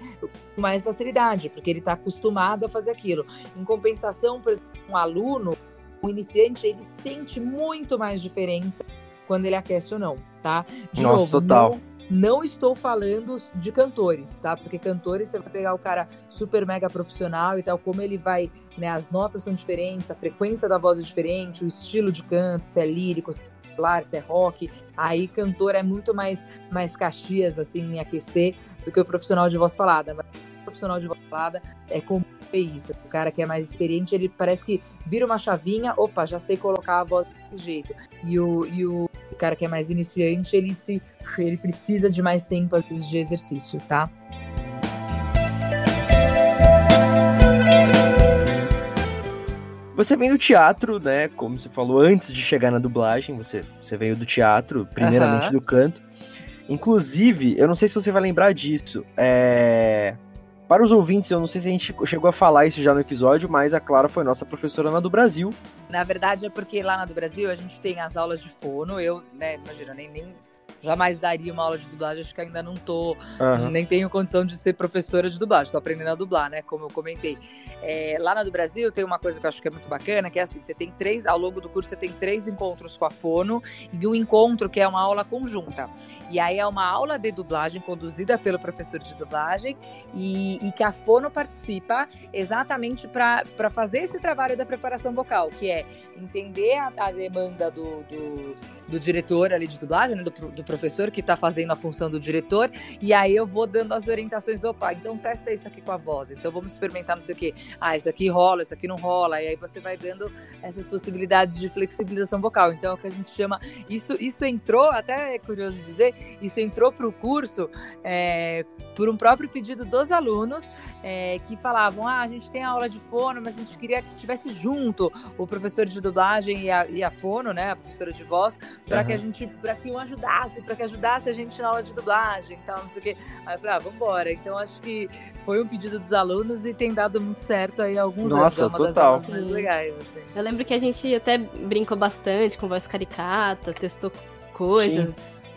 mais facilidade, porque ele está acostumado a fazer aquilo. Em compensação, por exemplo, um aluno, um iniciante, ele sente muito mais diferença quando ele aquece ou não, tá?
De Nossa, novo, total.
Não, não estou falando de cantores, tá? Porque cantores você vai pegar o cara super mega profissional e tal, como ele vai, né? As notas são diferentes, a frequência da voz é diferente, o estilo de canto, se é lírico, se popular, se é rock. Aí cantor é muito mais, mais caxias, assim, em aquecer do que o profissional de voz falada. Mas o profissional de voz falada é comum ver isso. O cara que é mais experiente, ele parece que vira uma chavinha, opa, já sei colocar a voz desse jeito. E o, e o cara que é mais iniciante, ele se ele precisa de mais tempo, às vezes, de exercício, tá?
Você vem do teatro, né? Como você falou, antes de chegar na dublagem, você, você veio do teatro, primeiramente do canto. Inclusive, eu não sei se você vai lembrar disso. É... Para os ouvintes, eu não sei se a gente chegou a falar isso já no episódio, mas a Clara foi nossa professora na do Brasil.
Na verdade, é porque lá na do Brasil a gente tem as aulas de fono. Eu, né, imagina, nem, nem jamais daria uma aula de dublagem, acho que ainda não tô, uhum. nem tenho condição de ser professora de dublagem, tô aprendendo a dublar, né, como eu comentei. É, lá na do Brasil tem uma coisa que eu acho que é muito bacana, que é assim, você tem três, ao longo do curso você tem três encontros com a Fono e um encontro que é uma aula conjunta. E aí é uma aula de dublagem conduzida pelo professor de dublagem e, e que a Fono participa exatamente para fazer esse trabalho da preparação vocal, que é entender a, a demanda do, do, do, diretor ali de dublagem, né, do, do professor que está fazendo a função do diretor, e aí eu vou dando as orientações, opa, então testa isso aqui com a voz, então vamos experimentar não sei o quê. Ah, isso aqui rola, isso aqui não rola, e aí você vai dando essas possibilidades de flexibilização vocal. Então é o que a gente chama, isso, isso entrou, até é curioso dizer, isso entrou para o curso é, por um próprio pedido dos alunos é, que falavam, ah, a gente tem aula de fono, mas a gente queria que tivesse junto o professor de dublagem e a, e a fono, né, a professora de voz, para uhum. que a gente, para que um ajudasse para que ajudasse a gente na aula de dublagem e tal, não sei o quê. Aí eu falei, ah, vambora. Então acho que foi um pedido dos alunos e tem dado muito certo aí alguns
Nossa,
anos.
Nossa, total.
mais legais, assim.
Eu lembro que a gente até brincou bastante com voz caricata, testou coisas.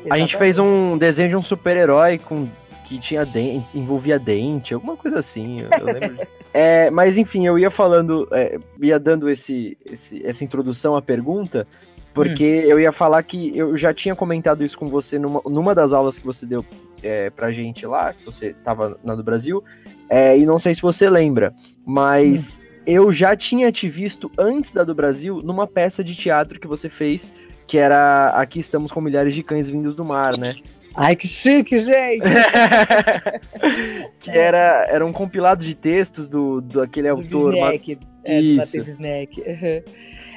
A gente fez um desenho de um super-herói com que tinha dente, envolvia dente, alguma coisa assim. Eu, eu lembro. [laughs] é, mas enfim, eu ia falando, é, ia dando esse, esse, essa introdução à pergunta, porque hum. eu ia falar que eu já tinha comentado isso com você numa, numa das aulas que você deu é, pra gente lá, que você tava na do Brasil, é, e não sei se você lembra, mas hum. eu já tinha te visto antes da do Brasil numa peça de teatro que você fez, que era Aqui Estamos com Milhares de Cães Vindos do Mar, né?
Ai, que chique, gente! [laughs]
que era, era um compilado de textos do, do aquele do autor.
Snack, é, Isso. do Snack.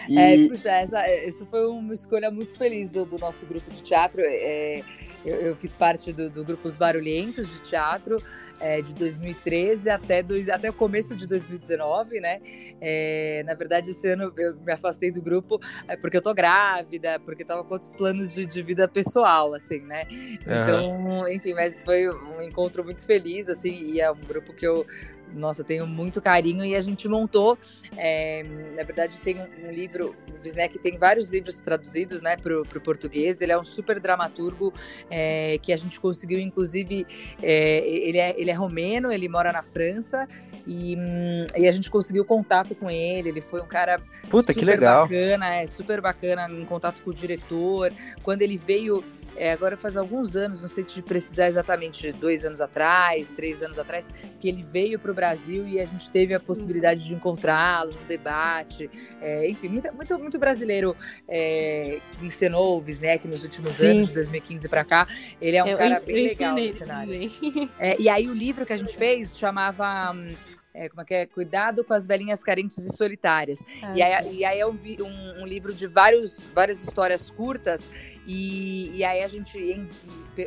E... É, puxa, essa, isso foi uma escolha muito feliz do, do nosso grupo de teatro. É, eu, eu, fiz parte do, do grupo Os Barulhentos de teatro é, de 2013 até, dois, até o começo de 2019, né? É, na verdade, esse ano eu me afastei do grupo é, porque eu tô grávida, porque tava com outros planos de, de vida pessoal, assim, né? Então, enfim, mas foi um encontro muito feliz, assim, e é um grupo que eu nossa, tenho muito carinho e a gente montou, é, na verdade tem um, um, livro, o Wisnek tem vários livros traduzidos, né, para o português, ele é um super dramaturgo é, que a gente conseguiu, inclusive, é, ele, é, ele é romeno, ele mora na França e, hum, e a gente conseguiu contato com ele, ele foi um cara
Puta, que legal.
bacana, é, super bacana em contato com o diretor, quando ele veio é, agora faz alguns anos, não sei te precisar exatamente, dois anos atrás, três anos atrás, que ele veio para o Brasil e a gente teve a possibilidade de encontrá-lo no debate. É, enfim, muito, muito, muito brasileiro é, encenou o Wisnek nos últimos Sim. anos, de 2015 para cá. Ele é um cara bem legal no cenário. É, e aí o livro que a gente fez chamava. Hum, é, como é que é? Cuidado com as velhinhas carentes e solitárias. Ah, e, aí, e aí é um, um, um, livro de vários, várias histórias curtas E, e aí a gente, em,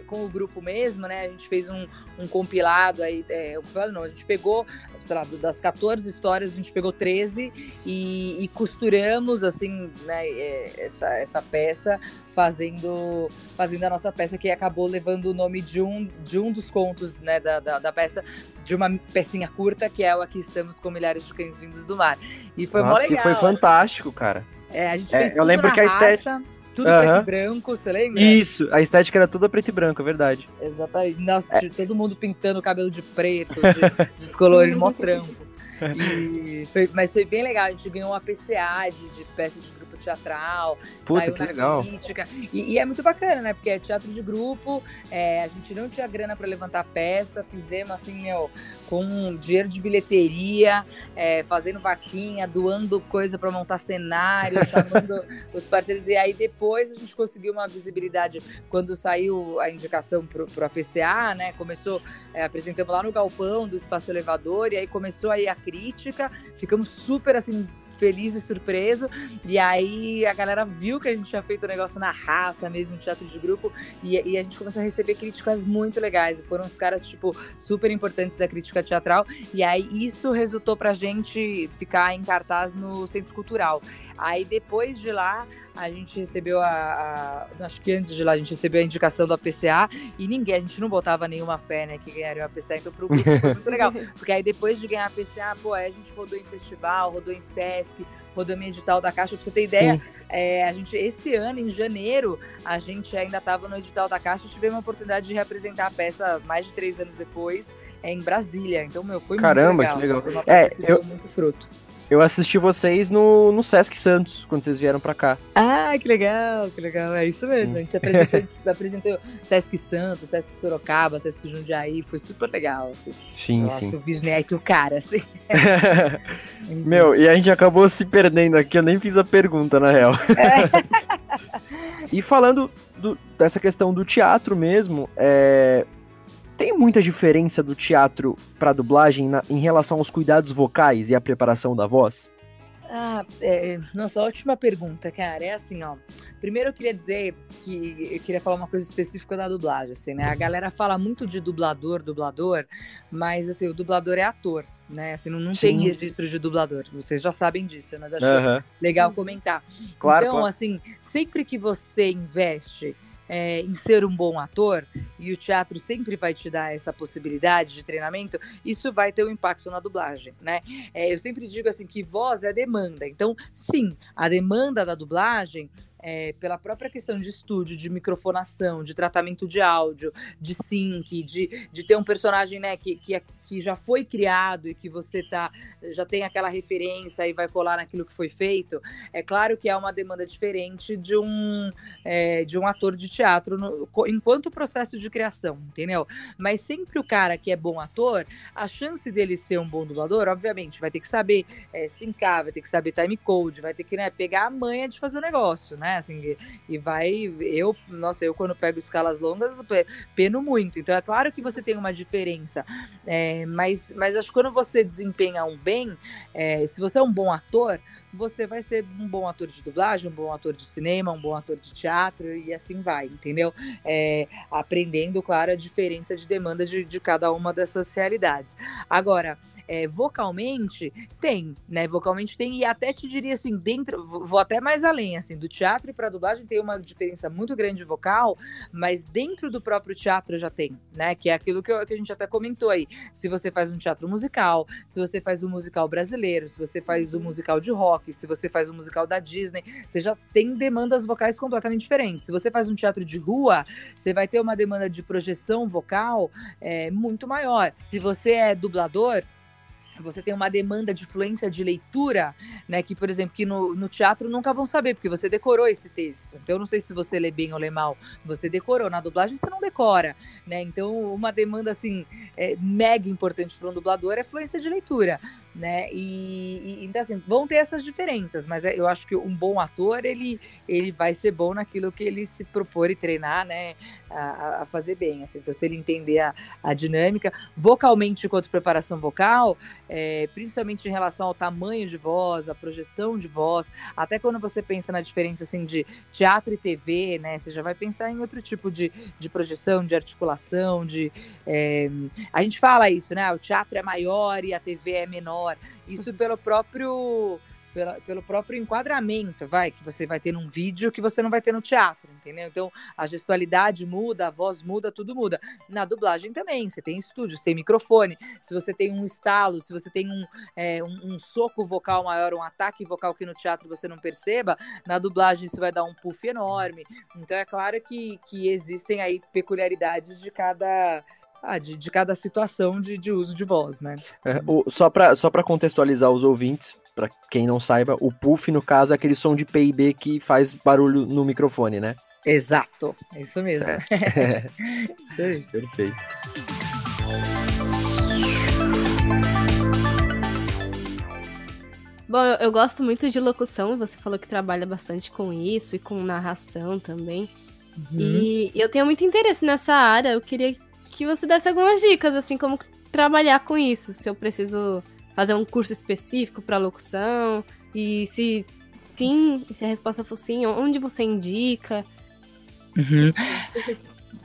com o grupo mesmo, né, a gente fez um, um compilado aí, é, não, a gente pegou, sei lá, das 14 histórias, a gente pegou 13 e, e costuramos, assim, né, é, essa, essa peça fazendo, fazendo a nossa peça que acabou levando o nome de um, de um dos contos, né, da, da, da peça, de uma pecinha curta, que é o Aqui Estamos com Milhares de Cães Vindos do Mar. E foi
Nossa,
legal.
foi fantástico, cara.
É, a gente
é, eu lembro que a estética
tudo uhum. preto e branco, você lembra?
Isso, a estética era toda preto e branco, é verdade.
Exatamente. Nossa, é. todo mundo pintando o cabelo de preto, de, [laughs] descolorido, mó trampo. E foi, mas foi bem legal, a gente ganhou uma PCA de, de peça de teatral.
Puta, que legal.
Crítica, e, e, é muito bacana, né? Porque é teatro de grupo, é, a gente não tinha grana para levantar peça, fizemos assim, meu, com dinheiro de bilheteria, é, fazendo vaquinha, doando coisa para montar cenário, [laughs] chamando os parceiros. E aí depois a gente conseguiu uma visibilidade quando saiu a indicação para o APCA, né? Começou, é, apresentamos lá no galpão do Espaço Elevador, e aí começou aí a crítica, ficamos super assim feliz e surpreso. E aí a galera viu que a gente tinha feito o negócio na raça mesmo, teatro de grupo, e, e, a gente começou a receber críticas muito legais. Foram os caras, tipo, super importantes da crítica teatral. E aí isso resultou pra gente ficar em cartaz no Centro Cultural. Aí depois de lá, a gente recebeu a, a, Acho que antes de lá, a gente recebeu a indicação da PCA e ninguém, a gente não botava nenhuma fé, né, que ganharia a PCA, então pro grupo foi muito legal. [laughs] Porque aí depois de ganhar a PCA, pô, aí a gente rodou em festival, rodou em Sesc, rodou em edital da Caixa, pra você ter ideia. É, a gente, esse ano, em janeiro, a gente ainda estava no edital da Caixa e tivemos a oportunidade de representar a peça mais de três anos depois. É, em Brasília, então, meu, foi
Caramba,
muito
legal. Caramba, que legal.
é, eu, muito fruto.
Eu assisti vocês no, no Sesc Santos, quando vocês vieram pra cá.
Ah, que legal, que legal. É isso mesmo. Sim. A gente apresentou, apresentou Sesc Santos, Sesc Sorocaba, Sesc Jundiaí. Foi super legal, assim.
Sim,
eu
sim.
O Visnec o cara, assim. [laughs]
Meu, e a gente acabou se perdendo aqui. Eu nem fiz a pergunta, na real. [laughs] É. e falando do, dessa questão do teatro mesmo, é, tem muita diferença do teatro para dublagem na, em relação aos cuidados vocais e a preparação da voz?
Ah, é, nossa, ótima pergunta, cara. É assim, ó. Primeiro eu queria dizer que eu queria falar uma coisa específica da dublagem, assim, né? A galera fala muito de dublador, dublador, mas assim, o dublador é ator, né? Assim, não, não tem registro de dublador. Vocês já sabem disso, mas acho uhum. legal comentar.
Claro,
então,
claro.
assim, sempre que você investe é, em ser um bom ator, e o teatro sempre vai te dar essa possibilidade de treinamento, isso vai ter um impacto na dublagem, né? É, eu sempre digo assim que voz é demanda. Então, sim, a demanda da dublagem é, pela própria questão de estúdio, de microfonação, de tratamento de áudio, de sync, de, de ter um personagem né, que, que, é, que já foi criado e que você tá, já tem aquela referência e vai colar naquilo que foi feito, é claro que é uma demanda diferente de um, é, de um ator de teatro no, enquanto processo de criação, entendeu? Mas sempre o cara que é bom ator, a chance dele ser um bom dublador, obviamente, vai ter que saber é, syncar, vai ter que saber time code, vai ter que né, pegar a manha de fazer o negócio, né? Assim, e vai. Eu, nossa, eu quando pego escalas longas, peno muito. Então é claro que você tem uma diferença. É, mas, mas acho que quando você desempenha um bem, é, se você é um bom ator, você vai ser um bom ator de dublagem, um bom ator de cinema, um bom ator de teatro e assim vai, entendeu? É, aprendendo, claro, a diferença de demanda de, de cada uma dessas realidades. Agora, é, vocalmente, tem, né? Vocalmente tem, e até te diria assim, dentro, vou até mais além, assim, do teatro e para dublagem tem uma diferença muito grande vocal, mas dentro do próprio teatro já tem, né? Que é aquilo que, eu, que a gente até comentou aí. Se você faz um teatro musical, se você faz um musical brasileiro, se você faz um musical de rock, se você faz um musical da Disney, você já tem demandas vocais completamente diferentes. Se você faz um teatro de rua, você vai ter uma demanda de projeção vocal é, muito maior. Se você é dublador, você tem uma demanda de fluência de leitura, né? Que, por exemplo, que no, no, teatro nunca vão saber, porque você decorou esse texto. Então, eu não sei se você lê bem ou lê mal, você decorou. Na dublagem, você não decora, né? Então, uma demanda, assim, é, mega importante para um dublador é fluência de leitura. Né? E, e, então assim vão ter essas diferenças, mas é, eu acho que um bom ator ele ele vai ser bom naquilo que ele se propor e treinar, né? A, a fazer bem, assim. Então se ele entender a, a dinâmica vocalmente quanto preparação vocal, é, principalmente em relação ao tamanho de voz, a projeção de voz, até quando você pensa na diferença assim de teatro e TV, né? Você já vai pensar em outro tipo de, de projeção, de articulação, de é, a gente fala isso, né? O teatro é maior e a TV é menor. Isso pelo próprio pela, pelo próprio enquadramento, vai, que você vai ter num vídeo que você não vai ter no teatro, entendeu? Então a gestualidade muda, a voz muda, tudo muda. Na dublagem também, você tem estúdios, tem microfone, se você tem um estalo, se você tem um, é, um, um, soco vocal maior, um ataque vocal que no teatro você não perceba, na dublagem isso vai dar um puff enorme. Então é claro que, que existem aí peculiaridades de cada ah, de, de cada situação de, de uso de voz, né?
É, o, só para só contextualizar os ouvintes, para quem não saiba, o puff, no caso, é aquele som de PIB que faz barulho no microfone, né?
Exato, é isso mesmo. [laughs] isso aí.
Perfeito.
Bom, eu, eu, gosto muito de locução, você falou que trabalha bastante com isso e com narração também. Uhum. E eu tenho muito interesse nessa área, eu queria que você desse algumas dicas, assim, como trabalhar com isso. Se eu preciso fazer um curso específico para locução, e se sim, se a resposta for sim, onde você indica?
Uhum.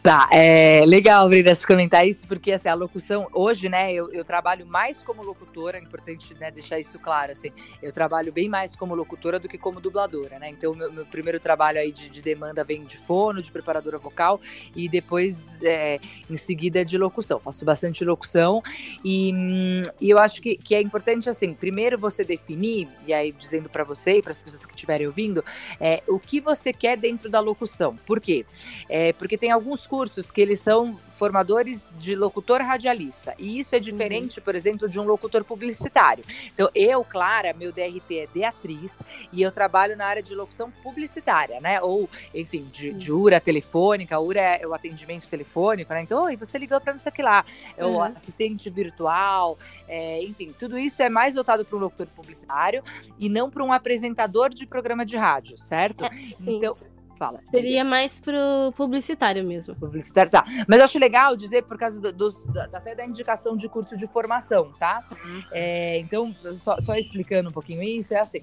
Tá, é legal, Brida, se comentar isso, porque assim, a locução, hoje, né, eu, eu trabalho mais como locutora, é importante né, deixar isso claro, assim, eu trabalho bem mais como locutora do que como dubladora, né, então meu, meu primeiro trabalho aí de, de, demanda vem de fono, de preparadora vocal, e depois, é, em seguida, de locução, faço bastante locução, e, e eu acho que, que é importante, assim, primeiro você definir, e aí dizendo para você e para as pessoas que estiverem ouvindo, é, o que você quer dentro da locução, por quê? É, porque tem alguns cursos que eles são formadores de locutor radialista. E isso é uhum. diferente, uhum. por exemplo, de um locutor publicitário. Então, eu, Clara, meu DRT é de atriz e eu trabalho na área de locução publicitária, né? Ou, enfim, de, de URA telefônica. URA é o atendimento telefônico, né? Então, oi, você ligou para não sei o que lá. É o uhum. assistente virtual, é, enfim, tudo isso é mais voltado para um locutor publicitário e não para um apresentador de programa de rádio, certo? É,
então, fala. Seria mais pro publicitário mesmo.
Publicitário, tá. Mas eu acho legal dizer por causa do, do, da, até da indicação de curso de formação, tá? Uhum. É, então, só, só explicando um pouquinho isso, é assim.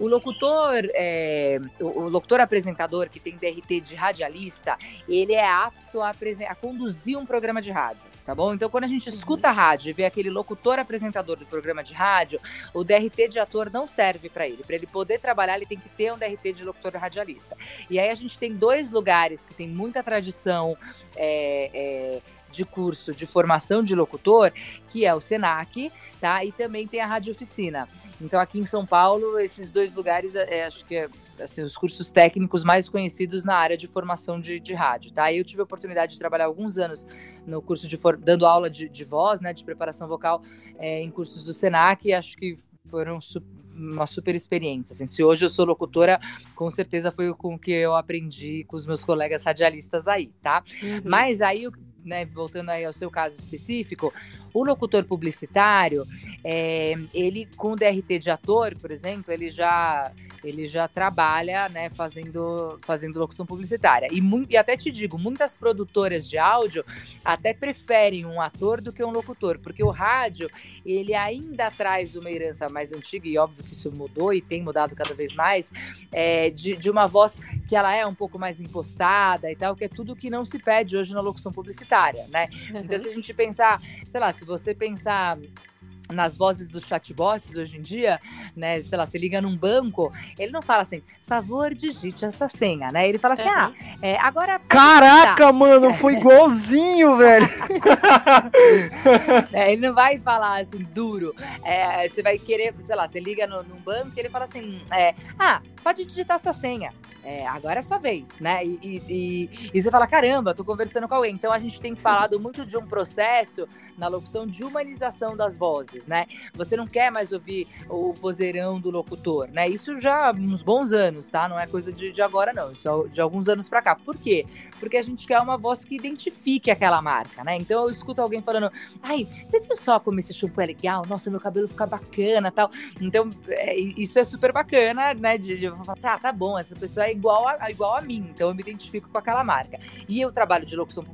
O locutor, é, o, locutor apresentador que tem DRT de radialista, ele é apto a, a, conduzir um programa de rádio, tá bom? Então, quando a gente uhum. escuta a rádio e vê aquele locutor apresentador do programa de rádio, o DRT de ator não serve para ele. Para ele poder trabalhar, ele tem que ter um DRT de locutor radialista. E aí a gente tem dois lugares que tem muita tradição. É, é, de curso de formação de locutor, que é o SENAC, tá? E também tem a Rádio Oficina. Então, aqui em São Paulo, esses dois lugares, é, acho que é assim, os cursos técnicos mais conhecidos na área de formação de, de rádio, tá? Eu tive a oportunidade de trabalhar alguns anos no curso de dando aula de, de voz, né, de preparação vocal é, em cursos do Senac, e acho que foram su uma super experiência. Assim. Se hoje eu sou locutora, com certeza foi com o que eu aprendi com os meus colegas radialistas aí, tá? Uhum. Mas aí né, voltando aí ao seu caso específico, o locutor publicitário, é, ele com DRT de ator, por exemplo, ele já ele já trabalha, né, fazendo, fazendo locução publicitária. E, e até te digo, muitas produtoras de áudio até preferem um ator do que um locutor, porque o rádio, ele ainda traz uma herança mais antiga, e óbvio que isso mudou e tem mudado cada vez mais, é, de, de uma voz que ela é um pouco mais impostada e tal, que é tudo que não se pede hoje na locução publicitária, né? Então, se a gente pensar, sei lá, se você pensar nas vozes dos chatbots hoje em dia, né? Sei lá, você liga num banco, ele não fala assim, favor, digite a sua senha, né? Ele fala assim, uhum. ah, é, agora.
Caraca, mano, foi igualzinho, [laughs] velho.
é, ele não vai falar assim, duro. É, você vai querer, sei lá, você liga no, num banco e ele fala assim, é, ah, pode digitar sua senha. É, agora é sua vez, né? E, e, e, e, você fala, caramba, tô conversando com alguém. Então a gente tem falado muito de um processo na locução de humanização das vozes vezes, né? Você não quer mais ouvir o vozeirão do locutor, né? Isso já há uns bons anos, tá? Não é coisa de, de agora, não. Isso é de alguns anos para cá. Por quê? Porque a gente quer uma voz que identifique aquela marca, né? Então eu escuto alguém falando, ai, você viu só como esse shampoo é legal? Nossa, meu cabelo fica bacana tal. Então, é, isso é super bacana, né? De, de falar, tá, tá bom, essa pessoa é igual a, igual a mim, então eu me identifico com aquela marca. E o trabalho de locução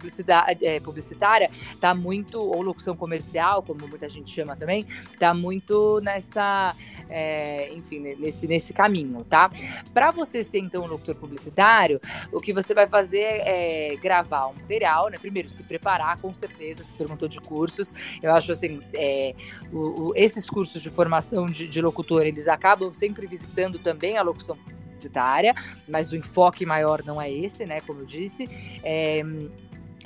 é, publicitária tá muito, ou locução comercial, como muita gente chama também, tá muito nessa, é, enfim, nesse, nesse caminho, tá? Para você ser, então, um locutor publicitário, o que você vai fazer é gravar um material, né? Primeiro, se preparar, com certeza, se perguntou de cursos. Eu acho assim, é, o, o, esses cursos de formação de, de locutor, eles acabam sempre visitando também a locução publicitária, mas o enfoque maior não é esse, né? Como eu disse. É,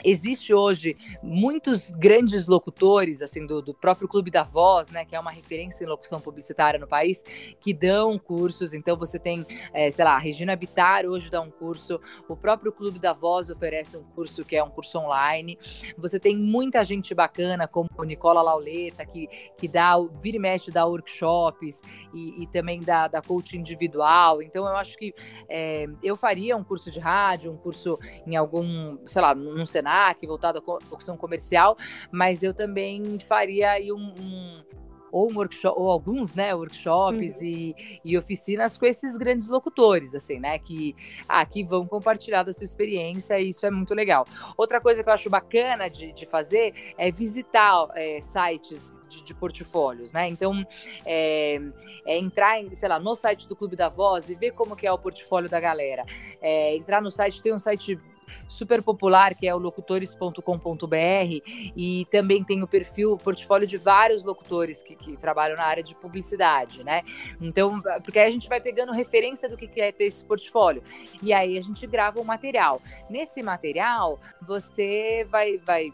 Existe hoje muitos grandes locutores, assim, do, do, próprio Clube da Voz, né, que é uma referência em locução publicitária no país, que dão cursos. Então você tem, é, sei lá, a Regina Bittar hoje dá um curso, o próprio Clube da Voz oferece um curso que é um curso online. Você tem muita gente bacana, como Nicola Lauleta, que, que dá, vira e mexe, dá workshops e, e também dá, dá coaching individual. Então eu acho que é, eu faria um curso de rádio, um curso em algum, sei lá, num cenário Senac, voltado à locução comercial, mas eu também faria aí um, um ou um workshop, ou alguns, né, workshops uhum. e, e, oficinas com esses grandes locutores, assim, né, que, ah, que vão compartilhar da sua experiência e isso é muito legal. Outra coisa que eu acho bacana de, de fazer é visitar é, sites de, de, portfólios, né? Então, é, é, entrar, em, sei lá, no site do Clube da Voz e ver como que é o portfólio da galera. É, entrar no site, tem um site super popular, que é o locutores.com.br, e também tem o perfil, o portfólio de vários locutores que, que, trabalham na área de publicidade, né? Então, porque aí a gente vai pegando referência do que é ter esse portfólio. E aí a gente grava um material. Nesse material, você vai, vai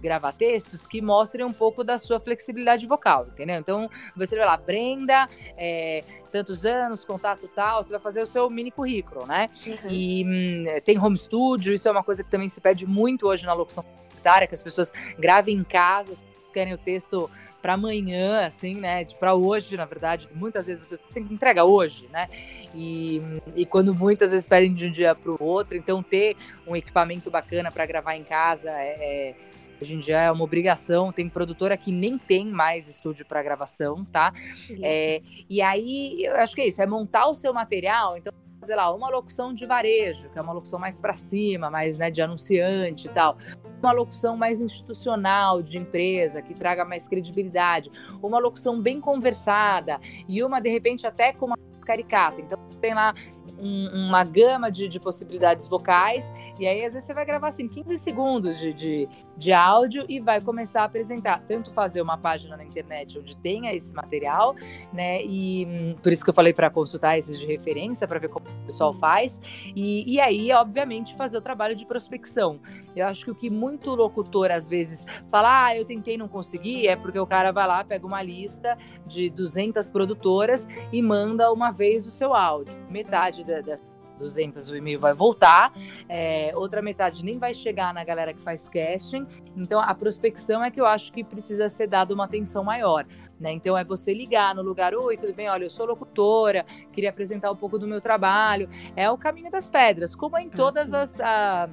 gravar textos que mostrem um pouco da sua flexibilidade vocal, entendeu? Então, você vai lá, Brenda, é, tantos anos, contato tal, você vai fazer o seu mini currículo, né? Uhum. E hum, tem home studio, isso é uma coisa que também se pede muito hoje na locução publicitária, que as pessoas gravem em casa, querem o texto para amanhã, assim, né? Para hoje, na verdade, muitas vezes as pessoas têm que entregar hoje, né? E, e quando muitas vezes pedem de um dia para o outro, então ter um equipamento bacana para gravar em casa é, é Hoje em dia é uma obrigação. Tem produtora que nem tem mais estúdio para gravação, tá? É, e aí, eu acho que é isso, é montar o seu material. Então, fazer lá uma locução de varejo, que é uma locução mais para cima, mais né, de anunciante e tal. Uma locução mais institucional, de empresa, que traga mais credibilidade. Uma locução bem conversada. E uma, de repente, até com uma caricata. Então, tem lá um, uma gama de, de, possibilidades vocais, e aí às vezes você vai gravar assim 15 segundos de, de, de, áudio e vai começar a apresentar, tanto fazer uma página na internet onde tenha esse material, né? E hum, por isso que eu falei para consultar esses de referência, para ver como o pessoal faz, e, e aí, obviamente, fazer o trabalho de prospecção. Eu acho que o que muito locutor às vezes fala, ah, eu tentei não consegui, é porque o cara vai lá, pega uma lista de 200 produtoras e manda uma vez o seu áudio. Metade das 200 o e-mail vai voltar, é, outra metade nem vai chegar na galera que faz casting. Então a prospecção é que eu acho que precisa ser dada uma atenção maior. Né? Então é você ligar no lugar, oi, tudo bem? Olha, eu sou locutora, queria apresentar um pouco do meu trabalho. É o caminho das pedras, como é em ah, todas ah, as. A,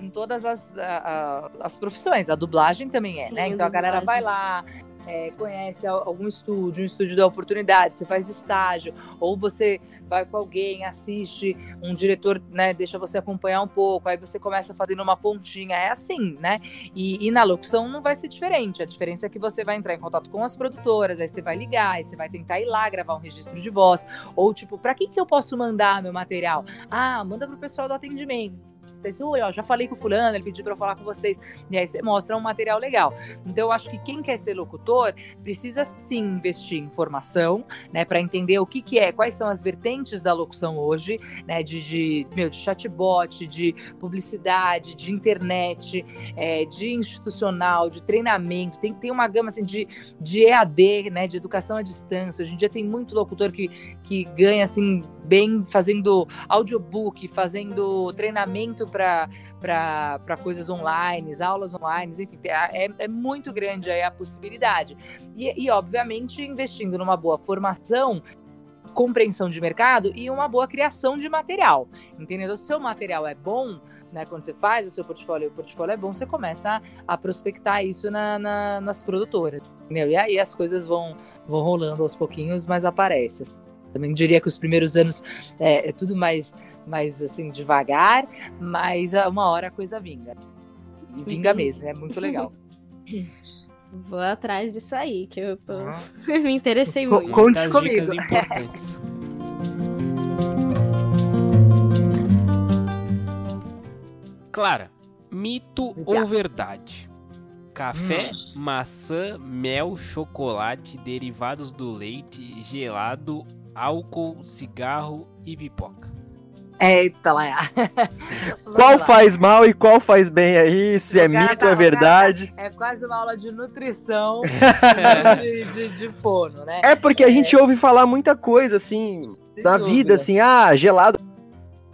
em todas as, a, as profissões, a dublagem também é, sim, né? Então a galera vai lá, é, conhece algum estúdio, um estúdio da oportunidade, você faz estágio, ou você vai com alguém, assiste, um diretor né, deixa você acompanhar um pouco, aí você começa fazendo uma pontinha, é assim, né? E, e, na locução não vai ser diferente, a diferença é que você vai entrar em contato com as produtoras, aí você vai ligar, aí você vai tentar ir lá gravar um registro de voz, ou tipo, para quem que eu posso mandar meu material? Ah, manda pro pessoal do atendimento Disse, Oi, ó, já falei com o fulano, ele pediu para eu falar com vocês. E aí você mostra um material legal. Então, eu acho que quem quer ser locutor precisa sim investir em formação, né, para entender o que, que é, quais são as vertentes da locução hoje, né, de, de, meu, de chatbot, de publicidade, de internet, é, de institucional, de treinamento. Tem que ter uma gama assim, de, de EAD, né, de educação à distância. Hoje em dia tem muito locutor que, que ganha assim bem fazendo audiobook, fazendo treinamento para coisas online, aulas online, enfim, é, é muito grande aí a possibilidade. E, e, obviamente, investindo numa boa formação compreensão de mercado e uma boa criação de material. Entendeu? Se o seu material é bom, né, quando você faz o seu portfólio, o portfólio é bom, você começa a, a prospectar isso na, na, nas produtoras. Entendeu? E aí as coisas vão, vão rolando aos pouquinhos, mas aparece. Também diria que os primeiros anos é, é tudo mais, mais assim, devagar, mas uma hora a coisa vinga. E vinga mesmo, é muito legal. [laughs]
Vou atrás disso aí, que eu tô... [laughs] me interessei muito.
Conte comigo. [laughs]
Clara, mito ou verdade? Café, hum. maçã, mel, chocolate, derivados do leite, gelado, álcool, cigarro e pipoca.
Eita lá. [laughs]
qual faz mal e qual faz bem aí? Se o é mito, tá, é verdade.
Tá, é quase uma aula de nutrição [laughs] de, de, de, fono, né?
É porque a gente é. ouve falar muita coisa, assim, Sem na dúvida. vida, assim, ah, gelado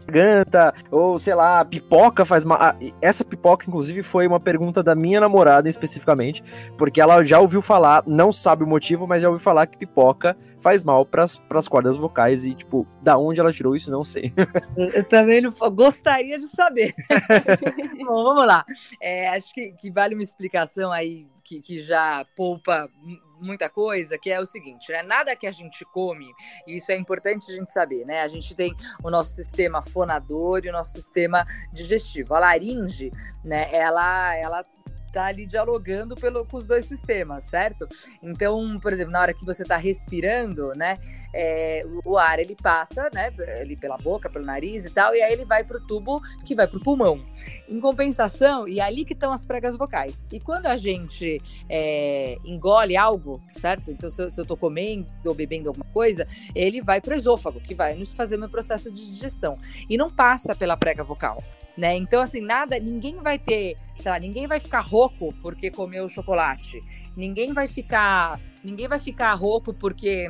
garganta, ou sei lá, pipoca faz mal. Ah, essa pipoca, inclusive, foi uma pergunta da minha namorada especificamente, porque ela já ouviu falar, não sabe o motivo, mas já ouviu falar que pipoca faz mal pras, pras cordas vocais e, tipo, da onde ela tirou isso, não sei. [laughs]
Eu também não, gostaria de saber. [laughs] Bom, vamos lá. É, acho que, que vale uma explicação aí que, que já poupa muita coisa, que é o seguinte, né? Nada que a gente come, e isso é importante a gente saber, né? A gente tem o nosso sistema fonador e o nosso sistema digestivo. A laringe, né, ela, ela tá ali dialogando pelo, com os dois sistemas, certo? Então, por exemplo, na hora que você está respirando, né, é, o ar ele passa, né, ali pela boca, pelo nariz e tal, e aí ele vai para o tubo que vai para o pulmão. Em compensação, e é ali que estão as pregas vocais. E quando a gente é, engole algo, certo? Então, se eu, tô comendo ou bebendo alguma coisa, ele vai para o esôfago, que vai nos fazer no processo de digestão. E não passa pela prega vocal né? Então, assim, nada, ninguém vai ter, sei lá, ninguém vai ficar rouco porque comeu chocolate. Ninguém vai ficar, ninguém vai ficar rouco porque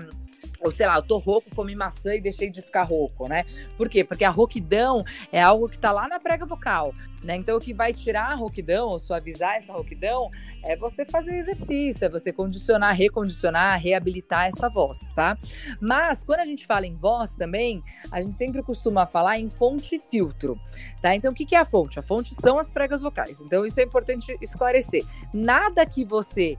ou sei lá, eu tô rouco, comi maçã e deixei de ficar rouco, né? Por quê? Porque a rouquidão é algo que tá lá na prega vocal, né? Então o que vai tirar a rouquidão ou suavizar essa rouquidão é você fazer exercício, é você condicionar, recondicionar, reabilitar essa voz, tá? Mas quando a gente fala em voz também, a gente sempre costuma falar em fonte e filtro, tá? Então o que é a fonte? A fonte são as pregas vocais. Então isso é importante esclarecer. Nada que você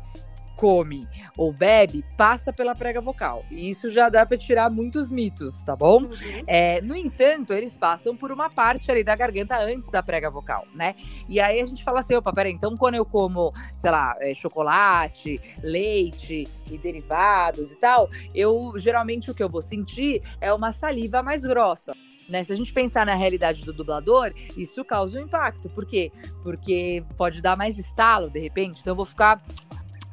come ou bebe passa pela prega vocal. E isso já dá para tirar muitos mitos, tá bom? Uhum. É, no entanto, eles passam por uma parte ali da garganta antes da prega vocal, né? E aí a gente fala assim: opa, peraí, então quando eu como, sei lá, é, chocolate, leite e derivados e tal, eu geralmente o que eu vou sentir é uma saliva mais grossa. Né? Se a gente pensar na realidade do dublador, isso causa um impacto. Por quê? Porque pode dar mais estalo, de repente. Então eu vou ficar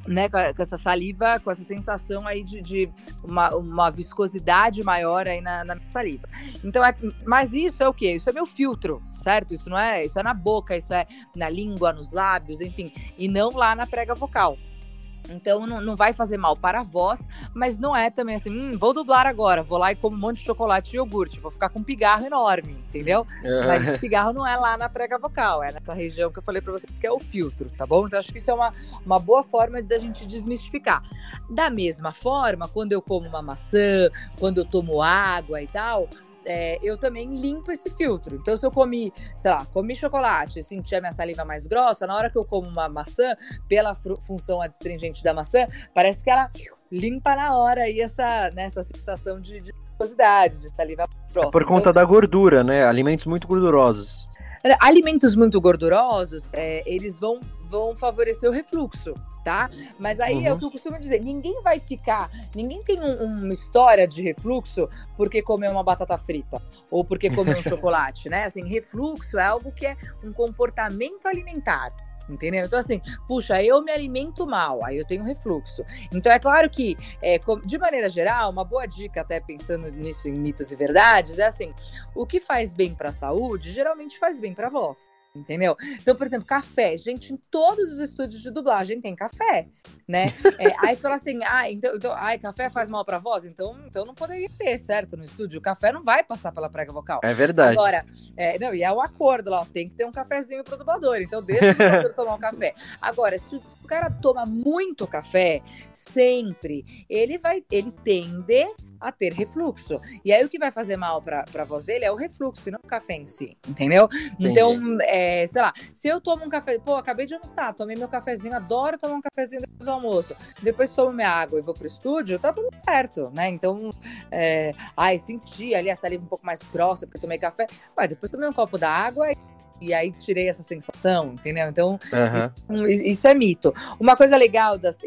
né, com, essa saliva, com essa sensação aí de, de uma, uma, viscosidade maior aí na, na saliva. Então, é, mas isso é o quê? Isso é meu filtro, certo? Isso não é, isso é na boca, isso é na língua, nos lábios, enfim, e não lá na prega vocal. Então não, não vai fazer mal para a voz, mas não é também assim, hum, vou dublar agora, vou lá e como um monte de chocolate e iogurte, vou ficar com um pigarro enorme, entendeu? É. Mas esse pigarro não é lá na prega vocal, é nessa região que eu falei para vocês que é o filtro, tá bom? Então acho que isso é uma, uma boa forma da gente desmistificar. Da mesma forma, quando eu como uma maçã, quando eu tomo água e tal, é, eu também limpo esse filtro. Então, se eu comi, sei lá, comi chocolate e senti a minha saliva mais grossa, na hora que eu como uma maçã, pela função adstringente da maçã, parece que ela limpa na hora aí essa, né, essa sensação de, de de saliva grossa.
É por conta então, da gordura, né? Alimentos muito gordurosos.
Alimentos muito gordurosos, é, eles vão, vão favorecer o refluxo tá? Mas aí uhum. é o que eu costumo dizer: ninguém vai ficar, ninguém tem um, uma história de refluxo porque comeu uma batata frita ou porque comeu um [laughs] chocolate, né? Assim, refluxo é algo que é um comportamento alimentar. Entendeu? Então, assim, puxa, eu me alimento mal, aí eu tenho refluxo. Então, é claro que, é, de maneira geral, uma boa dica, até pensando nisso em mitos e verdades, é assim: o que faz bem para a saúde geralmente faz bem para a voz entendeu? Então, por exemplo, café. Gente, em todos os estúdios de dublagem tem café, né? É, aí você fala assim, ah, então, então ai, café faz mal pra voz? Então, então não poderia ter, certo? No estúdio. O café não vai passar pela prega vocal.
É verdade.
Agora, é, não, e é o acordo lá, tem que ter um cafezinho pro dublador. Então, deixa o dublador [laughs] tomar um café. Agora, se, se o cara toma muito café, sempre, ele vai, ele tende a ter refluxo. E aí o que vai fazer mal para a voz dele é o refluxo e não o café em si, entendeu? Entendi. Então, é, sei lá, se eu tomo um café, pô, acabei de almoçar, tomei meu cafezinho, adoro tomar um cafezinho depois do almoço, depois tomo minha água e vou pro estúdio, tá tudo certo, né? Então, é, ai, senti ali a saliva um pouco mais grossa porque tomei café, mas depois tomei um copo da água e e aí tirei essa sensação, entendeu? Então, uhum. isso, isso, é mito. Uma coisa legal das,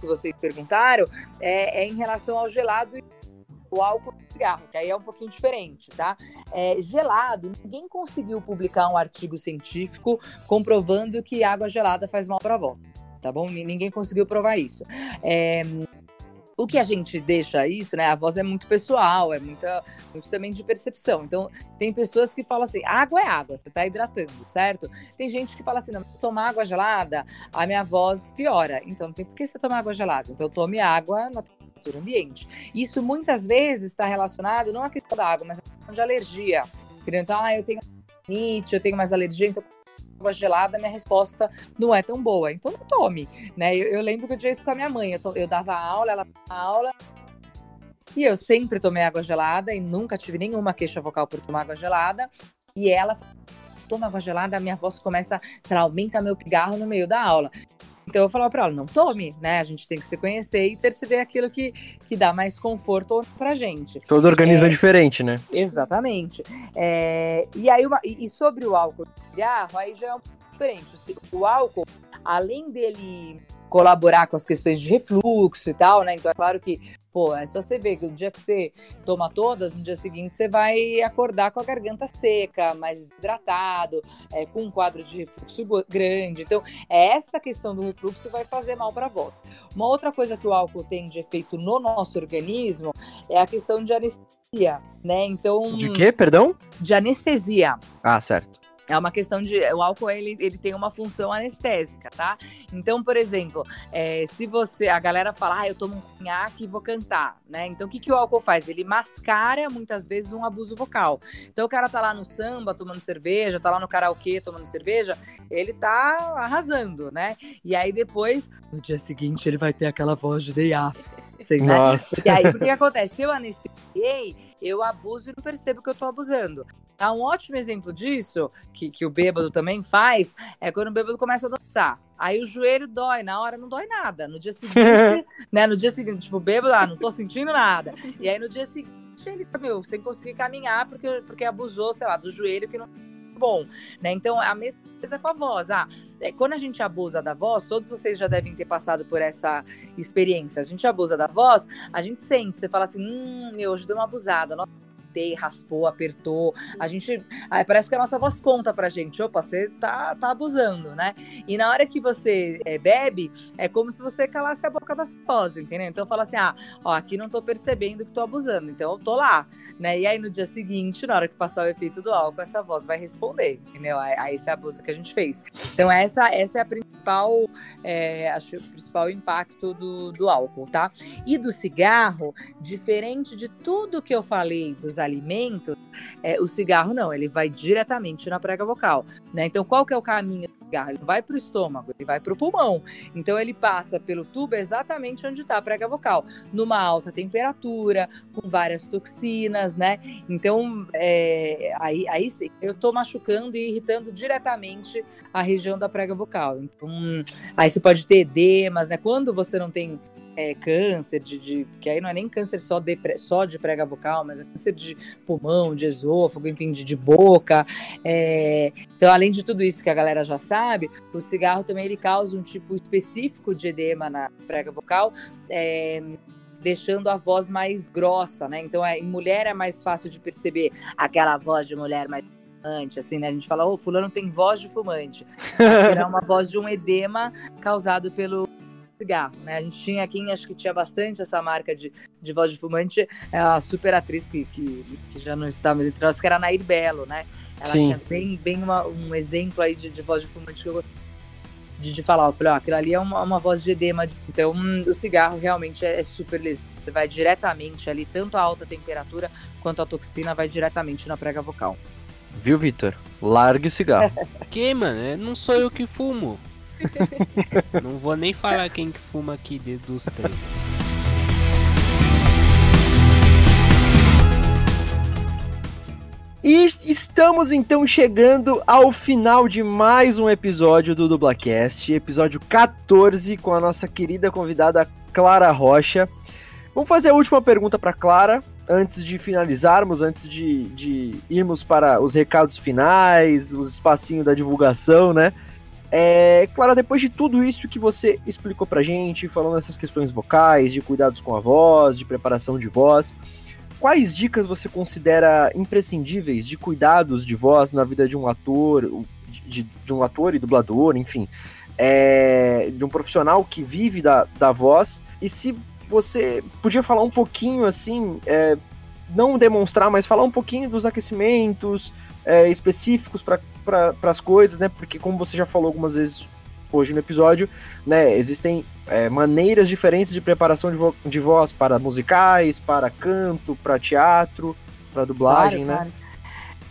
que vocês perguntaram é, é em relação ao gelado e o álcool e cigarro, que aí é um pouquinho diferente, tá? É, gelado, ninguém conseguiu publicar um artigo científico comprovando que água gelada faz mal para a voz, tá bom? Ninguém conseguiu provar isso. É, o que a gente deixa isso, né? A voz é muito pessoal, é muita, muito também de percepção. Então, tem pessoas que falam assim: água é água, você tá hidratando, certo? Tem gente que fala assim: não, tomar água gelada, a minha voz piora. Então, não tem por que você tomar água gelada. Então, tome água na temperatura ambiente. Isso muitas vezes está relacionado não à questão da água, mas à questão de alergia. Então, ah, eu tenho eu tenho mais alergia, então água gelada, minha resposta não é tão boa. Então não tome, né? Eu, eu lembro que eu tinha isso com a minha mãe. Eu, to, eu dava aula, ela dava aula. E eu sempre tomei água gelada e nunca tive nenhuma queixa vocal por tomar água gelada. E ela toma água gelada, a minha voz começa, sei lá, aumenta meu pigarro no meio da aula. Então eu falava para ela, não tome, né? A gente tem que se conhecer e perceber aquilo que, que dá mais conforto pra gente.
Todo organismo é, é diferente, né?
Exatamente. É, e aí, uma, e sobre o álcool de cigarro, aí já é um pouco diferente. O álcool, além dele colaborar com as questões de refluxo e tal, né? Então é claro que, pô, é só você ver que o dia que você toma todas, no dia seguinte você vai acordar com a garganta seca, mais desidratado, é, com um quadro de refluxo grande. Então, é essa questão do refluxo vai fazer mal para a voz. Uma outra coisa que o álcool tem de efeito no nosso organismo é a questão de anestesia, né? Então.
De quê, perdão?
De anestesia.
Ah, certo.
É uma questão de. O álcool ele, ele tem uma função anestésica, tá? Então, por exemplo, é, se você. A galera fala, ah, eu tomo um conhaque e vou cantar, né? Então, o que, que o álcool faz? Ele mascara muitas vezes um abuso vocal. Então, o cara tá lá no samba tomando cerveja, tá lá no karaokê tomando cerveja, ele tá arrasando, né? E aí depois, no dia seguinte, ele vai ter aquela voz de day after. [laughs] Assim, né? Nossa. E aí, o que acontece? Se eu anestesiei, eu abuso e não percebo que eu tô abusando. Tá um ótimo exemplo disso, que, que o bêbado também faz, é quando o bêbado começa a dançar. Aí o joelho dói, na hora não dói nada. No dia seguinte, [laughs] né? No dia seguinte, tipo, bêbado, ah, não tô sentindo nada. E aí no dia seguinte, ele, meu, sem conseguir caminhar porque, porque abusou, sei lá, do joelho que não bom, né? Então, a mesma coisa com a voz. Ah, é, quando a gente abusa da voz, todos vocês já devem ter passado por essa experiência. A gente abusa da voz, a gente sente, você fala assim, hum, eu hoje deu uma abusada, nossa, raspou, apertou. A gente. Aí parece que a nossa voz conta pra gente. Opa, você tá, tá abusando, né? E na hora que você é, bebe, é como se você calasse a boca da voz, entendeu? Então fala assim: ah, ó, aqui não tô percebendo que tô abusando, então eu tô lá, né? E aí no dia seguinte, na hora que passar o efeito do álcool, essa voz vai responder, entendeu? A, a esse abuso que a gente fez. Então essa, essa é a principal, é, acho, o principal impacto do, do álcool, tá? E do cigarro, diferente de tudo que eu falei dos alimentos, é, o cigarro não, ele vai diretamente na prega vocal, né? Então, qual que é o caminho do cigarro? Ele vai para o estômago, ele vai para o pulmão. Então, ele passa pelo tubo exatamente onde está a prega vocal, numa alta temperatura, com várias toxinas, né? Então, é, aí, aí eu estou machucando e irritando diretamente a região da prega vocal. Então, aí você pode ter edemas, né? Quando você não tem é, câncer, de, de, que aí não é nem câncer só de, só de prega vocal, mas é câncer de pulmão, de esôfago, enfim, de, de boca. É, então, além de tudo isso que a galera já sabe, o cigarro também ele causa um tipo específico de edema na prega vocal. É, deixando a voz mais grossa, né? Então, é, em mulher é mais fácil de perceber aquela voz de mulher mais fumante, assim, né? A gente fala, ô, oh, fulano tem voz de fumante. [laughs] é uma voz de um edema causado pelo cigarro, né? A gente tinha quem acho que tinha bastante essa marca de, de voz de fumante, é a super atriz que, que, que já não está mais entre nós, que era a Nair Belo, né? Ela Sim. tinha bem, bem uma, um exemplo aí de, de voz de fumante que eu de, de falar. Eu falei, ó, aquilo ali é uma, uma voz de edema. Então, hum, o cigarro realmente é, é super lesivo. Vai diretamente ali, tanto a alta temperatura quanto a toxina vai diretamente na prega vocal.
Viu, Vitor? Largue o cigarro. [laughs]
que, mano? Não sou eu que fumo. Não vou nem falar quem que fuma aqui dos três.
E estamos então chegando ao final de mais um episódio do Dublacast, episódio 14, com a nossa querida convidada Clara Rocha. Vamos fazer a última pergunta para Clara, antes de finalizarmos, antes de, de, irmos para os recados finais, os espacinhos da divulgação, né? É, Clara, depois de tudo isso que você explicou pra gente, falando essas questões vocais, de cuidados com a voz, de preparação de voz, quais dicas você considera imprescindíveis de cuidados de voz na vida de um ator, de, de um ator e dublador, enfim, é, de um profissional que vive da, da voz? E se você podia falar um pouquinho assim, é, não demonstrar, mas falar um pouquinho dos aquecimentos é, específicos para as coisas, né? Porque como você já falou algumas vezes hoje no episódio, né? Existem é, maneiras diferentes de preparação de, vo de, voz para musicais, para canto, para teatro, para dublagem, claro, né? Claro.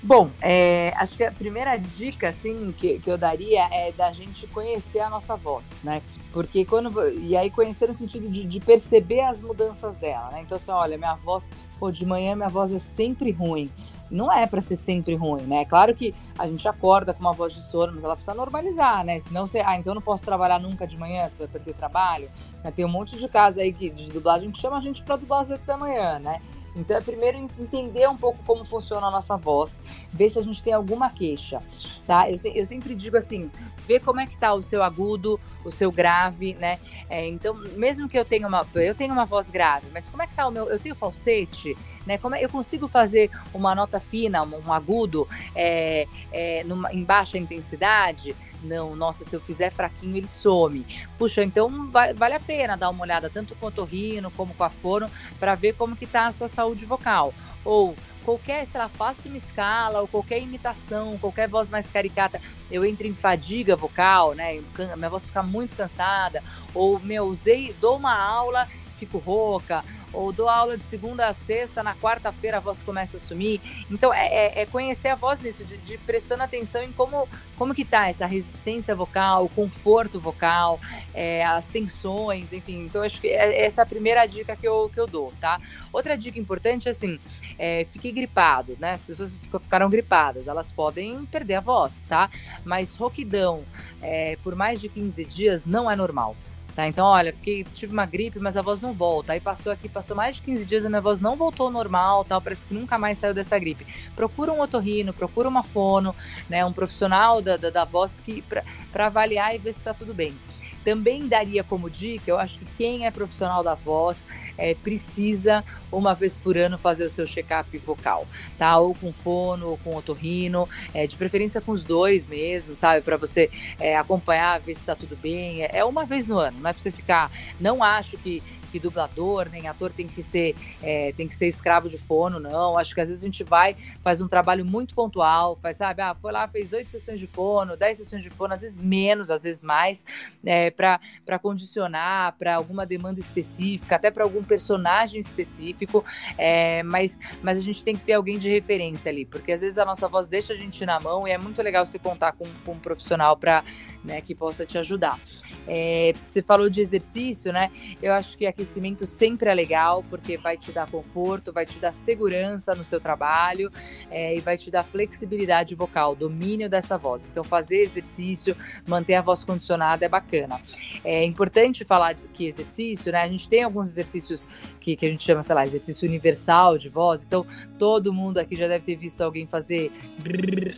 Bom, é, acho que a primeira dica, assim, que, que eu daria é da gente conhecer a nossa voz, né? Porque quando. E aí conhecer no sentido de, de perceber as mudanças dela, né? Então, assim, olha, minha voz, pô, de manhã minha voz é sempre ruim não é para ser sempre ruim, né? Claro que a gente acorda com uma voz de sono, mas ela precisa normalizar, né? Senão você, ah, então eu não posso trabalhar nunca de manhã, você vai perder trabalho. Né? Tem um monte de casa aí de dublagem que chama a gente para dublar às 8 da manhã, né? Então é primeiro entender um pouco como funciona a nossa voz, ver se a gente tem alguma queixa, tá? Eu, eu sempre digo assim, ver como é que tá o seu agudo, o seu grave, né? É, então, mesmo que eu tenha uma, eu tenho uma voz grave, mas como é que tá o meu, eu tenho falsete, né? Como é, eu consigo fazer uma nota fina, um, agudo é, é, numa, em baixa intensidade? Não, nossa, se eu fizer fraquinho, ele some. Puxa, então vale a pena dar uma olhada tanto com o torrino como com a fono para ver como que tá a sua saúde vocal. Ou qualquer, sei lá, faço uma escala ou qualquer imitação, qualquer voz mais caricata, eu entro em fadiga vocal, né? Minha voz fica muito cansada, ou meu, usei, dou uma aula, fico rouca, ou dou aula de segunda a sexta, na quarta-feira a voz começa a sumir. Então é, é, é conhecer a voz nisso, de, de, prestando atenção em como, como que tá essa resistência vocal, o conforto vocal, é, as tensões, enfim. Então acho que é, essa é a primeira dica que eu, que eu dou, tá? Outra dica importante é assim, é, fique gripado, né? As pessoas ficaram gripadas, elas podem perder a voz, tá? Mas roquidão é, por mais de 15 dias não é normal. Tá, então, olha, fiquei, tive uma gripe, mas a voz não volta. Aí passou aqui, passou mais de 15 dias, a minha voz não voltou ao normal, tal, parece que nunca mais saiu dessa gripe. Procura um otorrino, procura uma fono, né, um profissional da, da, da voz que para avaliar e ver se está tudo bem. Também daria como dica, eu acho que quem é profissional da voz é, precisa, uma vez por ano, fazer o seu check-up vocal, tá? Ou com fono, ou com otorrino, é, de preferência com os dois mesmo, sabe? Para você é, acompanhar, ver se está tudo bem. É, é uma vez no ano, não é para você ficar. Não acho que que dublador nem ator tem que ser é, tem que ser escravo de fono, não. Acho que às vezes a gente vai, faz um trabalho muito pontual, faz, sabe, ah, foi lá, fez oito sessões de fono, dez sessões de fono, às vezes menos, às vezes mais, é, para condicionar para alguma demanda específica, até para algum personagem específico, é, mas, mas a gente tem que ter alguém de referência ali, porque às vezes a nossa voz deixa a gente na mão e é muito legal você contar com, com um profissional para né, que possa te ajudar. É, você falou de exercício, né? Eu acho que aquecimento sempre é legal, porque vai te dar conforto, vai te dar segurança no seu trabalho é, e vai te dar flexibilidade vocal, domínio dessa voz. Então, fazer exercício, manter a voz condicionada é bacana. É importante falar que exercício, né? A gente tem alguns exercícios que, que a gente chama, sei lá, exercício universal de voz. Então, todo mundo aqui já deve ter visto alguém fazer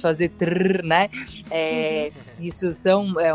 fazer trrr, né? É, uhum. isso são é,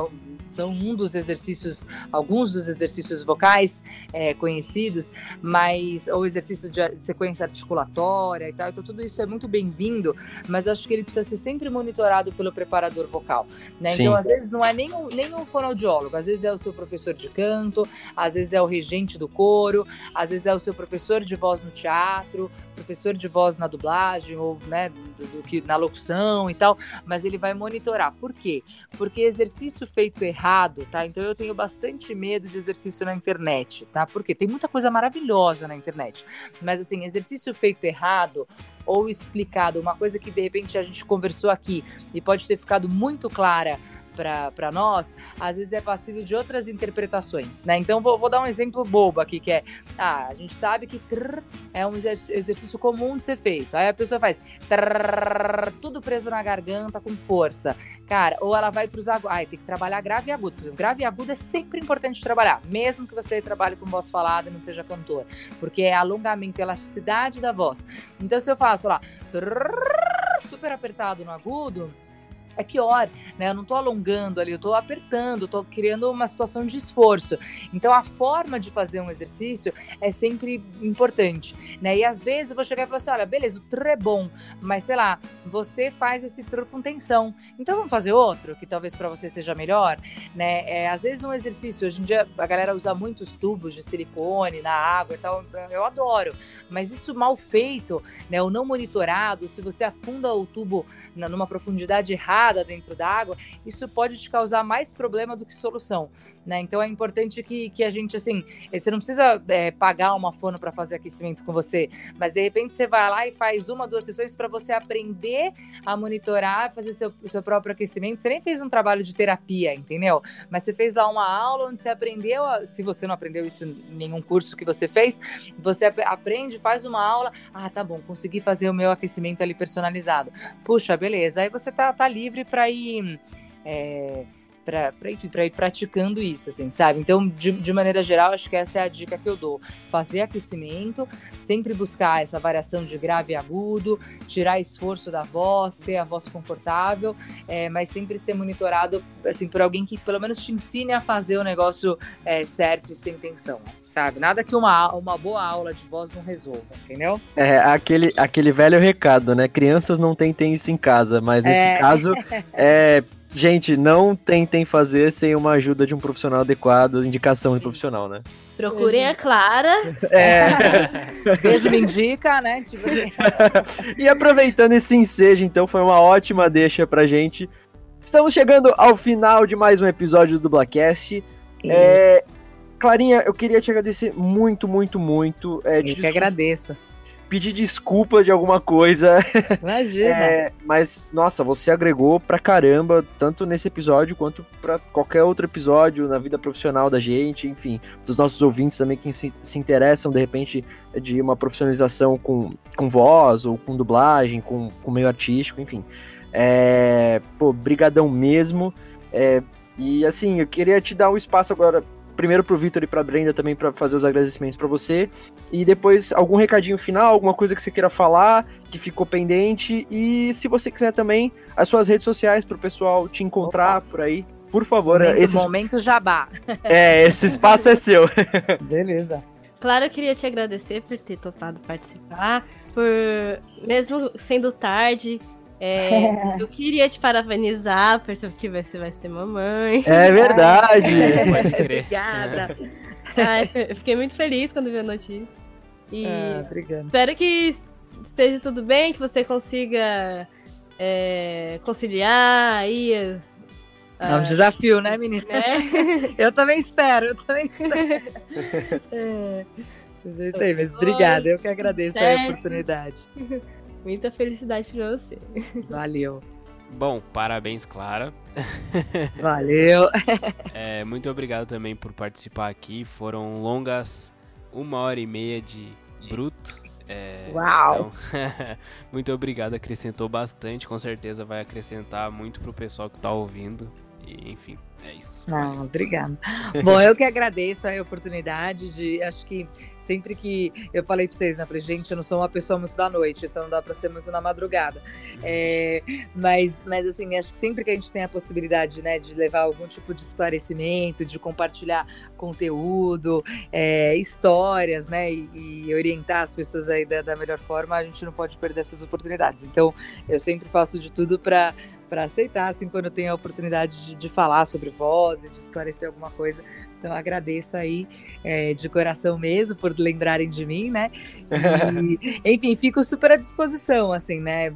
articulação, um dos exercícios, alguns dos exercícios vocais é, conhecidos, mas ou exercício de sequência articulatória e tal. Então tudo isso é muito bem-vindo, mas acho que ele precisa ser sempre monitorado pelo preparador vocal. Né? Então às vezes não é nem um, nem um fonoaudiólogo, às vezes é o seu professor de canto, às vezes é o regente do coro, às vezes é o seu professor de voz no teatro, professor de voz na dublagem ou né, do que na locução e tal, mas ele vai monitorar. Por quê? Porque exercício feito errado, tá? Então eu tenho bastante medo de exercício na internet, tá? Porque tem muita coisa maravilhosa na internet, mas assim, exercício feito errado ou explicado, uma coisa que de repente a gente conversou aqui e pode ter ficado muito clara para nós, às vezes é passível de outras interpretações, né? Então vou, vou, dar um exemplo bobo aqui, que é, ah, a gente sabe que trrr é um exercício comum de ser feito. Aí a pessoa faz trrr, tudo preso na garganta com força. Cara, ou ela vai para os agudos. Ai, tem que trabalhar grave e agudo. Por exemplo, grave e agudo é sempre importante trabalhar, mesmo que você trabalhe com voz falada e não seja cantor, porque é alongamento, elasticidade da voz. Então, se eu faço lá, trrr, super apertado no agudo, é pior, né? Eu não estou alongando ali, eu estou apertando, estou criando uma situação de esforço. Então a forma de fazer um exercício é sempre importante, né? E às vezes eu vou chegar e falar assim, olha, beleza, o tr é bom, mas sei lá, você faz esse tr com tensão. Então vamos fazer outro que talvez para você seja melhor, né? É, às vezes um exercício, hoje em dia a galera usa muitos tubos de silicone na água e tal, eu adoro, mas isso mal feito, né? Ou não monitorado, se você afunda o tubo numa profundidade errada dentro d'água, isso pode te causar mais problema do que solução. Né? Então é importante que, que a gente, assim, eh, você não precisa é, pagar uma fono para fazer aquecimento com você, mas de repente você vai lá e faz uma, duas sessões para você aprender a monitorar, fazer seu, seu próprio aquecimento. Você nem fez um trabalho de terapia, entendeu? Mas você fez lá uma aula onde você aprendeu, a, se você não aprendeu isso em nenhum curso que você fez, você aprende, faz uma aula, ah, tá bom, consegui fazer o meu aquecimento ali personalizado. Puxa, beleza. Aí você tá, tá livre para ir. É, para enfim, para ir praticando isso, assim, sabe? Então, de, de maneira geral, acho que essa é a dica que eu dou. Fazer aquecimento, sempre buscar essa variação de grave e agudo, tirar esforço da voz, ter a voz confortável, é, mas sempre ser monitorado, assim, por alguém que pelo menos te ensine a fazer o negócio é, certo e sem tensão, sabe? Nada que uma, uma boa aula de voz não resolva, entendeu?
É, aquele, aquele velho recado, né? Crianças não tentem isso em casa, mas nesse é... caso, [laughs] é Gente, não tentem fazer sem uma ajuda de um profissional adequado, indicação de profissional, né?
Procurem a Clara. [laughs]
É. [laughs] Beijo me indica, né? Tipo... [laughs]
e aproveitando esse ensejo, então, foi uma ótima deixa pra gente. Estamos chegando ao final de mais um episódio do Blackcast. É... Clarinha, eu queria te agradecer muito, muito, muito.
É, eu que agradeço
pedir desculpa de alguma coisa. [laughs]
Imagina. É,
mas, nossa, você agregou pra caramba, tanto nesse episódio quanto pra qualquer outro episódio na vida profissional da gente, enfim, dos nossos ouvintes também que se, se interessam, de repente, de uma profissionalização com, com voz ou com dublagem, com, com meio artístico, enfim. É, pô, brigadão mesmo. É, e assim, eu queria te dar um espaço agora primeiro pro Vitor e pra Brenda também para fazer os agradecimentos para você. E depois algum recadinho final, alguma coisa que você queira falar, que ficou pendente. E se você quiser também, as suas redes sociais pro pessoal te encontrar Opa. por aí. Por favor,
momento, esse momento jabá. [laughs]
É, esse espaço é seu. [laughs]
Beleza.
Claro, eu queria te agradecer por ter topado participar, por mesmo sendo tarde, é, [laughs] eu queria te parabenizar, porque você vai ser mamãe.
É verdade! [laughs] [laughs]
Obrigada!
Ai, fiquei muito feliz quando vi a notícia. E
ah,
espero que esteja tudo bem, que você consiga é, conciliar aí.
É um desafio, né, menina? Né? eu também espero, eu também espero. é, mas é isso aí, mas obrigada, eu que agradeço a oportunidade.
Muita felicidade pra você.
Valeu.
Bom, parabéns, Clara. [laughs]
Valeu.
é, muito obrigado também por participar aqui. Foram longas uma hora e meia de bruto. É,
Uau!
Então, [laughs] muito obrigado, acrescentou bastante. Com certeza vai acrescentar muito pro pessoal que tá ouvindo. E, enfim, é isso.
Ah, obrigada. [laughs] Bom, eu que agradeço a oportunidade de. Acho que sempre que eu falei para vocês, né? Falei, gente, eu não sou uma pessoa muito da noite, então não dá para ser muito na madrugada. É, mas, mas, assim, acho que sempre que a gente tem a possibilidade, né, de levar algum tipo de esclarecimento, de compartilhar conteúdo, é, histórias, né, e, e, orientar as pessoas aí da, da melhor forma, a gente não pode perder essas oportunidades. Então, eu sempre faço de tudo para para aceitar, assim, quando eu tenho a oportunidade de, de, falar sobre voz e de esclarecer alguma coisa. Então, agradeço aí é, de coração mesmo por lembrarem de mim, né? E, [laughs] enfim, fico super à disposição, assim, né?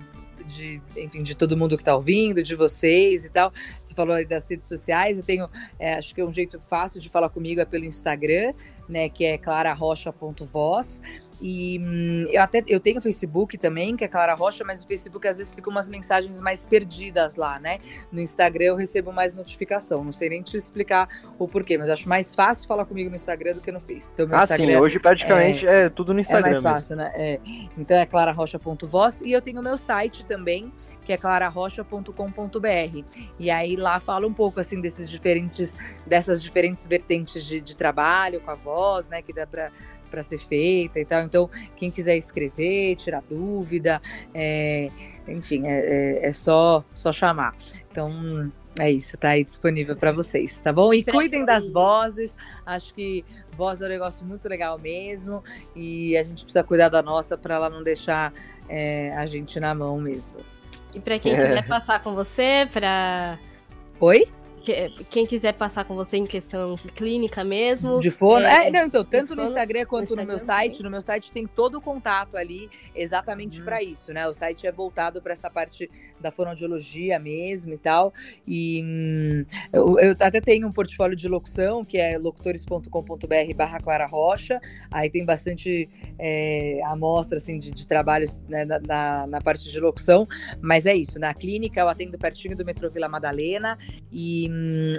De, enfim, de todo mundo que está ouvindo, de vocês e tal. Você falou aí das redes sociais, eu tenho, é, acho que é um jeito fácil de falar comigo é pelo Instagram, né, que é clararocha.voz. E hum, eu até eu tenho Facebook também, que é Clara Rocha, mas o Facebook às vezes fica umas mensagens mais perdidas lá, né? No Instagram eu recebo mais notificação. Não sei nem te explicar o porquê, mas acho mais fácil falar comigo no Instagram do que no Face.
Então, ah,
Instagram
sim, hoje praticamente é, é tudo no Instagram.
É mais fácil, mesmo. né? É. Então é clararocha.voz e eu tenho o meu site também, que é clararocha.com.br. E aí lá falo um pouco assim desses diferentes, dessas diferentes vertentes de, de trabalho com a voz, né? Que dá para para ser feita e tal. Então, quem quiser escrever, tirar dúvida, é, enfim, é, é, é, só, só chamar. Então, é isso, tá aí disponível para vocês, tá bom? E cuidem das vozes, acho que voz é um negócio muito legal mesmo, e a gente precisa cuidar da nossa para ela não deixar é, a gente na mão mesmo.
E para quem quiser [laughs] passar com você, para.
Oi?
Quem quiser passar com você em questão clínica mesmo.
De fono. É, é não, então, tanto no Instagram quanto no, Instagram no meu site. Também. No meu site tem todo o contato ali exatamente hum. para isso, né? O site é voltado para essa parte da fonoaudiologia mesmo e tal. E hum, eu, eu, até tenho um portfólio de locução, que é locutores.com.br barra Clara Rocha. Aí tem bastante é, amostra assim, de, de trabalhos né, na, na, parte de locução. Mas é isso, na clínica eu atendo pertinho do metrô Vila Madalena e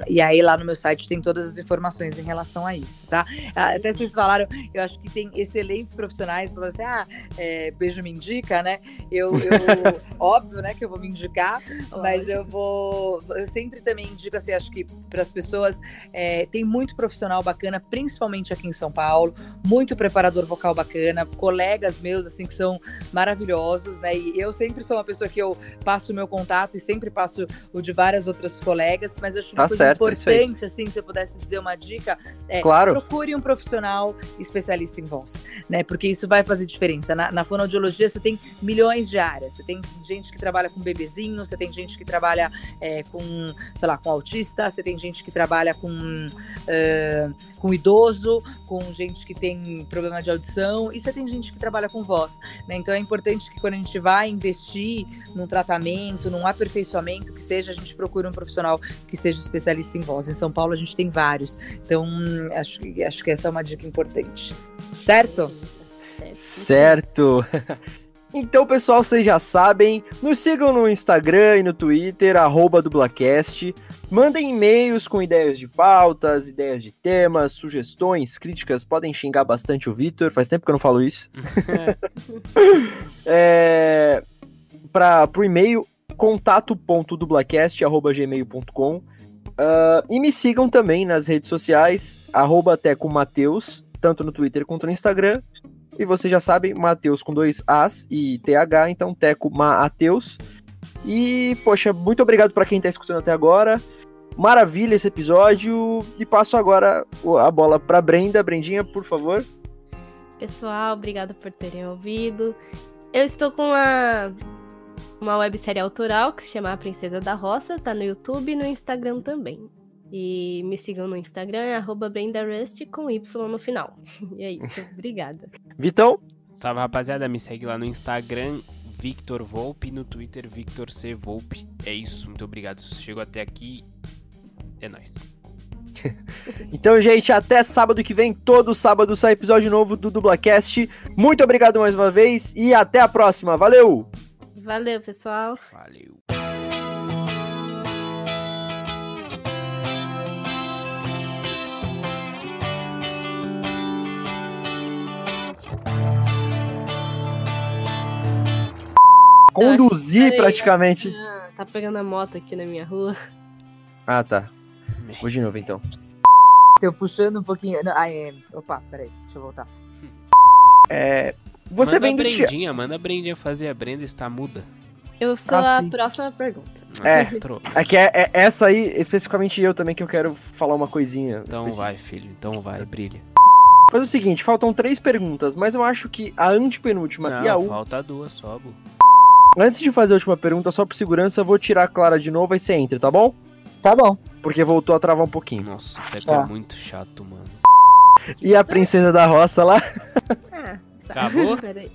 e aí lá no meu site tem todas as informações em relação a isso, tá? Até vocês falaram, eu acho que tem excelentes profissionais, falaram assim, ah, é, beijo me indica, né? Eu, eu [laughs] óbvio, né, que eu vou me indicar, mas eu vou, eu sempre também indico assim, acho que para as pessoas é, tem muito profissional bacana, principalmente aqui em São Paulo, muito preparador vocal bacana, colegas meus assim que são maravilhosos, né? E eu sempre sou uma pessoa que eu passo o meu contato e sempre passo o de várias outras colegas, mas eu acho tá certo, importante, assim, se eu pudesse dizer uma dica, é
claro.
procure um profissional especialista em voz, né? Porque isso vai fazer diferença. Na, na fonoaudiologia você tem milhões de áreas. Você tem gente que trabalha com bebezinho, você tem gente que trabalha é, com, sei lá, com autista, você tem gente que trabalha com, uh, com idoso, com gente que tem problema de audição, e você tem gente que trabalha com voz, né? Então é importante que quando a gente vai investir num tratamento, num aperfeiçoamento que seja, a gente procure um profissional que seja especialista em voz. Em São Paulo a gente tem vários. Então, acho, acho que essa é uma dica importante. Certo?
Certo. Então, pessoal, vocês já sabem, nos sigam no Instagram e no Twitter, arroba dublacast. Mandem e-mails com ideias de pautas, ideias de temas, sugestões, críticas. Podem xingar bastante o Vitor, faz tempo que eu não falo isso. [laughs] é, para o e-mail contato.dublacast.gmail.com uh, ah, e me sigam também nas redes sociais, arroba Mateus, tanto no Twitter quanto no Instagram. E você já sabe, Mateus com dois As e TH, então Teco Mateus. E, poxa, muito obrigado para quem está escutando até agora. Maravilha esse episódio. E passo agora a bola para Brenda. Brendinha, por favor.
Pessoal, obrigado por terem ouvido. Eu estou com uma uma websérie autoral que se chama A Princesa da Roça, tá no YouTube e no Instagram também. E me sigam no Instagram, é BrendaRust com Y no final. [laughs] E é isso, [laughs] obrigada.
Vitão?
Salve rapaziada, me segue lá no Instagram, Victor Volpe, no Twitter, Victor C. Volpe. É isso, muito obrigado. Se chegou até aqui, é nóis. [laughs]
então, gente, até sábado que vem, todo sábado sai episódio novo do Dublacast. Muito obrigado mais uma vez e até a próxima. Valeu!
Valeu, pessoal.
Valeu.
Conduzir praticamente.
Tá, tá pegando a moto aqui na minha rua.
Ah, tá. Vou de novo, então.
Tô puxando um pouquinho. Não, ah, é... Opa, peraí, deixa eu voltar.
É, você
manda
vem
a
do.
Brendinha, manda a Brendinha fazer. A Brenda está muda.
Eu sou
Ah,
a
sim.
próxima pergunta.
É.
Tro-
É que é, é essa aí, especificamente eu também, que eu quero falar uma coisinha.
Então
específica.
vai, filho. Então vai, brilha.
Faz o seguinte, faltam três perguntas, mas eu acho que a antepenúltima e a
Não,
última.
falta duas só, Bu.
Antes de fazer a última pergunta, só por segurança, eu vou tirar a Clara de novo, aí você entra, tá bom?
Tá bom.
Porque voltou a travar um pouquinho.
Nossa, o Pepe
Tá.
é muito chato, mano.
E a princesa da roça lá?
Ah, tá.
Acabou? [laughs]
Peraí.